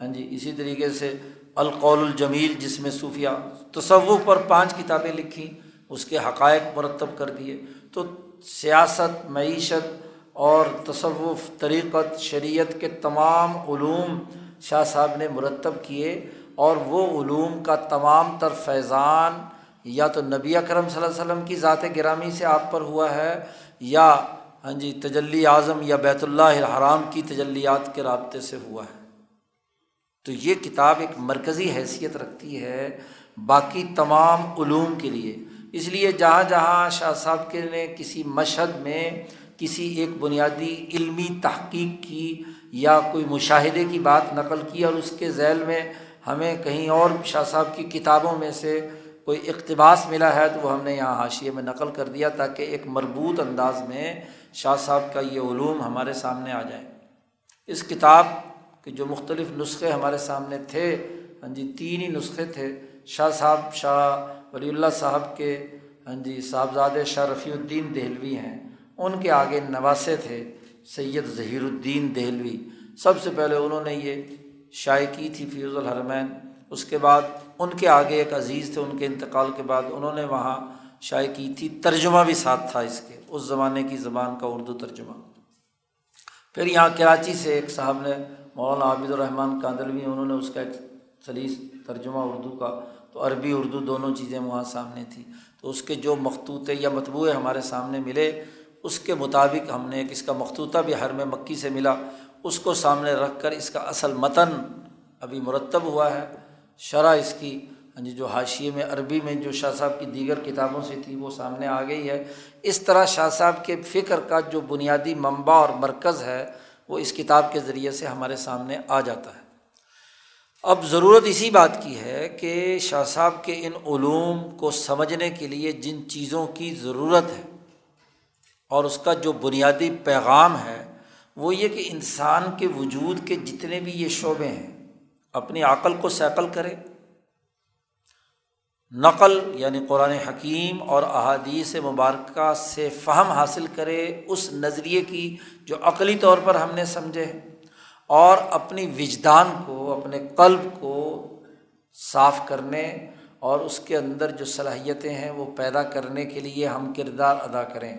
ہاں جی اسی طریقے سے القول الجمیل جس میں صوفیہ تصوف پر پانچ کتابیں لکھیں اس کے حقائق مرتب کر دیے۔ تو سیاست، معیشت اور تصوف، طریقت، شریعت کے تمام علوم شاہ صاحب نے مرتب کیے اور وہ علوم کا تمام تر فیضان یا تو نبی اکرم صلی اللہ علیہ وسلم کی ذات گرامی سے آپ پر ہوا ہے یا ہاں جی تجلی اعظم یا بیت اللہ الحرام کی تجلیات کے رابطے سے ہوا ہے۔ تو یہ کتاب ایک مرکزی حیثیت رکھتی ہے باقی تمام علوم کے لیے۔ اس لیے جہاں جہاں شاہ صاحب کے نے کسی مشہد میں کسی ایک بنیادی علمی تحقیق کی یا کوئی مشاہدے کی بات نقل کی اور اس کے ذیل میں ہمیں کہیں اور شاہ صاحب کی کتابوں میں سے کوئی اقتباس ملا ہے تو وہ ہم نے یہاں حاشیے میں نقل کر دیا تاکہ ایک مربوط انداز میں شاہ صاحب کا یہ علوم ہمارے سامنے آ جائے۔ اس کتاب کے جو مختلف نسخے ہمارے سامنے تھے ہاں جی تین ہی نسخے تھے۔ شاہ صاحب، شاہ ولی اللہ صاحب کے ہاں جی صاحبزادے شاہ رفیع الدین دہلوی ہیں۔ ان کے آگے نواسے تھے سید ظہیر الدین دہلوی۔ سب سے پہلے انہوں نے یہ شائع کی تھی فیوز الحرمین۔ اس کے بعد ان کے آگے ایک عزیز تھے، ان کے انتقال کے بعد انہوں نے وہاں شائع کی تھی۔ ترجمہ بھی ساتھ تھا اس کے، اس زمانے کی زبان کا اردو ترجمہ۔ پھر یہاں کراچی سے ایک صاحب نے، مولانا عابد الرحمٰن کاندلوی، انہوں نے اس کا ایک سلیس ترجمہ اردو کا تو عربی، اردو دونوں چیزیں وہاں سامنے تھیں۔ تو اس کے جو مخطوطے یا مطبوعے ہمارے سامنے ملے، اس کے مطابق ہم نے ایک اس کا مخطوطہ بھی ہر میں مکی سے ملا۔ اس کو سامنے رکھ کر اس کا اصل متن ابھی مرتب ہوا ہے، شرح اس کی۔ ہاں جی جو حاشیے میں، عربی میں جو شاہ صاحب کی دیگر کتابوں سے تھی، وہ سامنے آ گئی ہے۔ اس طرح شاہ صاحب کے فکر کا جو بنیادی منبع اور مرکز ہے، وہ اس کتاب کے ذریعے سے ہمارے سامنے آ جاتا ہے۔ اب ضرورت اسی بات کی ہے کہ شاہ صاحب کے ان علوم کو سمجھنے کے لیے جن چیزوں کی ضرورت ہے اور اس کا جو بنیادی پیغام ہے، وہ یہ کہ انسان کے وجود کے جتنے بھی یہ شعبے ہیں، اپنی عقل کو سیکل کرے۔ نقل یعنی قرآن حکیم اور احادیث مبارکہ سے فہم حاصل کرے اس نظریے کی جو عقلی طور پر ہم نے سمجھے۔ اور اپنی وجدان کو، اپنے قلب کو صاف کرنے اور اس کے اندر جو صلاحیتیں ہیں وہ پیدا کرنے کے لیے ہم کردار ادا کریں۔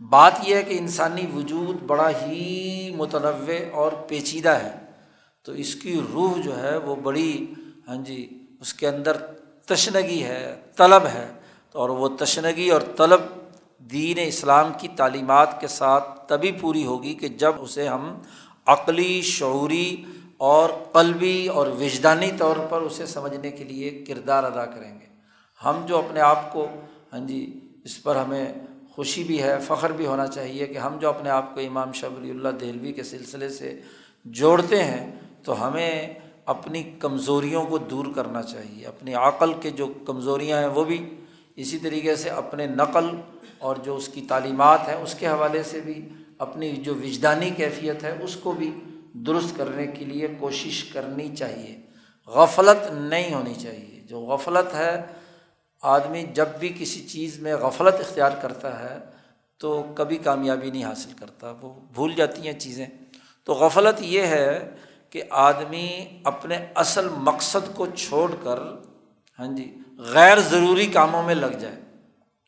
بات یہ ہے کہ انسانی وجود بڑا ہی متنوع اور پیچیدہ ہے۔ تو اس کی روح جو ہے وہ بڑی ہاں جی اس کے اندر تشنگی ہے، طلب ہے۔ اور وہ تشنگی اور طلب دین اسلام کی تعلیمات کے ساتھ تبھی پوری ہوگی کہ جب اسے ہم عقلی، شعوری اور قلبی اور وجدانی طور پر اسے سمجھنے کے لیے کردار ادا کریں گے۔ ہم جو اپنے آپ کو ہاں جی اس پر ہمیں خوشی بھی ہے، فخر بھی ہونا چاہیے کہ ہم جو اپنے آپ کو امام شاہ ولی اللہ دہلوی کے سلسلے سے جوڑتے ہیں، تو ہمیں اپنی کمزوریوں کو دور کرنا چاہیے۔ اپنی عقل کے جو کمزوریاں ہیں، وہ بھی اسی طریقے سے اپنے نقل اور جو اس کی تعلیمات ہیں، اس کے حوالے سے بھی اپنی جو وجدانی کیفیت ہے، اس کو بھی درست کرنے کے لیے کوشش کرنی چاہیے۔ غفلت نہیں ہونی چاہیے۔ جو غفلت ہے، آدمی جب بھی کسی چیز میں غفلت اختیار کرتا ہے، تو کبھی کامیابی نہیں حاصل کرتا۔ وہ بھول جاتی ہیں چیزیں۔ تو غفلت یہ ہے کہ آدمی اپنے اصل مقصد کو چھوڑ کر ہاں جی غیر ضروری کاموں میں لگ جائے۔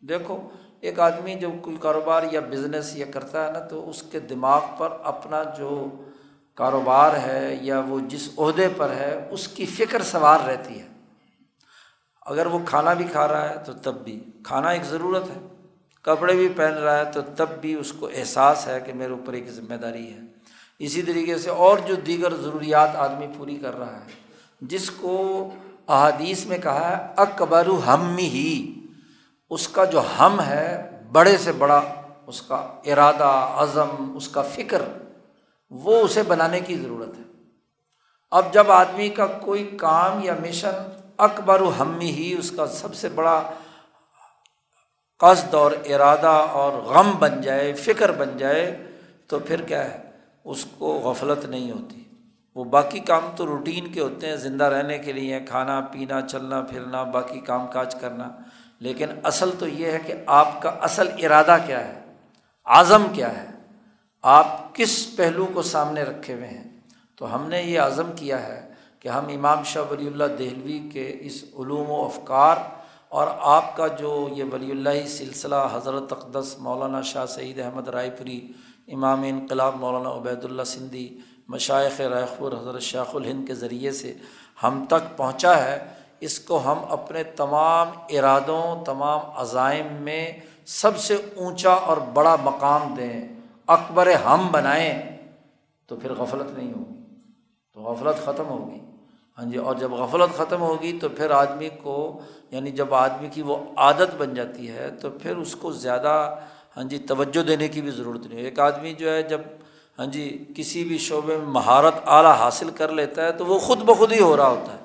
دیکھو ایک آدمی جب کوئی کاروبار یا بزنس یا کرتا ہے نا، تو اس کے دماغ پر اپنا جو کاروبار ہے یا وہ جس عہدے پر ہے، اس کی فکر سوار رہتی ہے۔ اگر وہ کھانا بھی کھا رہا ہے، تو تب بھی۔ کھانا ایک ضرورت ہے۔ کپڑے بھی پہن رہا ہے، تو تب بھی اس کو احساس ہے کہ میرے اوپر ایک ذمہ داری ہے۔ اسی طریقے سے اور جو دیگر ضروریات آدمی پوری کر رہا ہے، جس کو احادیث میں کہا ہے، اکبر ہم ہی۔ اس کا جو ہم ہے، بڑے سے بڑا، اس کا ارادہ، عزم، اس کا فکر، وہ اسے بنانے کی ضرورت ہے۔ اب جب آدمی کا کوئی کام یا مشن اکبر و ہمی ہی اس کا سب سے بڑا قصد اور ارادہ اور غم بن جائے، فکر بن جائے، تو پھر کیا ہے؟ اس کو غفلت نہیں ہوتی۔ وہ باقی کام تو روٹین کے ہوتے ہیں، زندہ رہنے کے لیے، کھانا، پینا، چلنا، پھرنا، باقی کام کاج کرنا۔ لیکن اصل تو یہ ہے کہ آپ کا اصل ارادہ کیا ہے؟ عزم کیا ہے؟ آپ کس پہلو کو سامنے رکھے ہوئے ہیں؟ تو ہم نے یہ عزم کیا ہے کہ ہم امام شاہ ولی اللہ دہلوی کے اس علوم و افکار اور آپ کا جو یہ ولی اللہ سلسلہ حضرت اقدس مولانا شاہ سعید احمد رائے پوری، امام انقلاب مولانا عبید اللہ سندھی مشائق رائخور حضرت شیخ الہند کے ذریعے سے ہم تک پہنچا ہے اس کو ہم اپنے تمام ارادوں، تمام عزائم میں سب سے اونچا اور بڑا مقام دیں، اکبر ہم بنائیں، تو پھر غفلت نہیں ہوگی، تو غفلت ختم ہوگی۔ ہاں جی اور جب غفلت ختم ہوگی تو پھر آدمی کو یعنی جب آدمی کی وہ عادت بن جاتی ہے، تو پھر اس کو زیادہ ہاں جی توجہ دینے کی بھی ضرورت نہیں ایک آدمی جو ہے، جب ہاں جی کسی بھی شعبے میں مہارت اعلیٰ حاصل کر لیتا ہے، تو وہ خود بخود ہی ہو رہا ہوتا ہے۔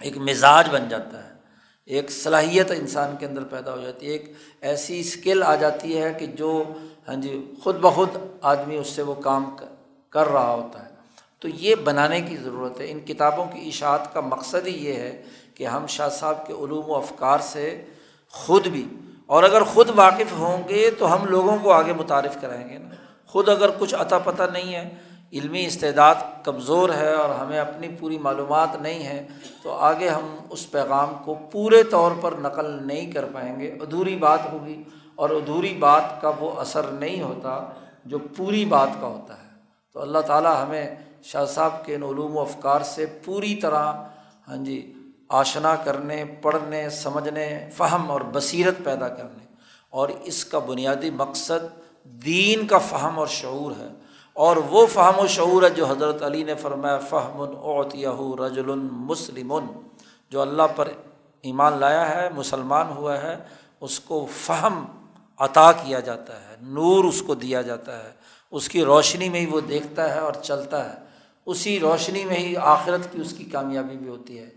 ایک مزاج بن جاتا ہے، ایک صلاحیت انسان کے اندر پیدا ہو جاتی ہے، ایک ایسی اسکل آ جاتی ہے کہ جو ہاں جی خود بخود آدمی اس سے وہ کام کر رہا ہوتا ہے۔ تو یہ بنانے کی ضرورت ہے۔ ان کتابوں کی اشاعت کا مقصد ہی یہ ہے کہ ہم شاہ صاحب کے علوم و افکار سے خود بھی، اور اگر خود واقف ہوں گے تو ہم لوگوں کو آگے متعارف کرائیں گے نا۔ خود اگر کچھ عطا پتہ نہیں ہے علمی استعداد کمزور ہے اور ہمیں اپنی پوری معلومات نہیں ہے، تو آگے ہم اس پیغام کو پورے طور پر نقل نہیں کر پائیں گے۔ ادھوری بات ہوگی اور ادھوری بات کا وہ اثر نہیں ہوتا جو پوری بات کا ہوتا ہے۔ تو اللہ تعالیٰ ہمیں شاہ صاحب کے ان علوم و افکار سے پوری طرح ہاں جی آشنا کرنے، پڑھنے، سمجھنے، فہم اور بصیرت پیدا کرنے۔ اور اس کا بنیادی مقصد دین کا فہم اور شعور ہے۔ اور وہ فہم و شعور ہے جو حضرت علی نے فرمایا، فہم اوتیہ رجل مسلم۔ جو اللہ پر ایمان لایا ہے، مسلمان ہوا ہے، اس کو فہم عطا کیا جاتا ہے، نور اس کو دیا جاتا ہے۔ اس کی روشنی میں ہی وہ دیکھتا ہے اور چلتا ہے۔ اسی روشنی میں ہی آخرت کی اس کی کامیابی بھی ہوتی ہے۔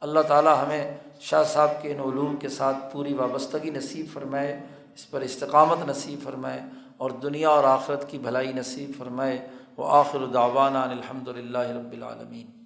اللہ تعالیٰ ہمیں شاہ صاحب کے ان علوم کے ساتھ پوری وابستگی نصیب فرمائے، اس پر استقامت نصیب فرمائے۔ اور دنیا اور آخرت کی بھلائی نصیب فرمائے۔ وہ آخر داوانہ الحمد للہ رب العالمین۔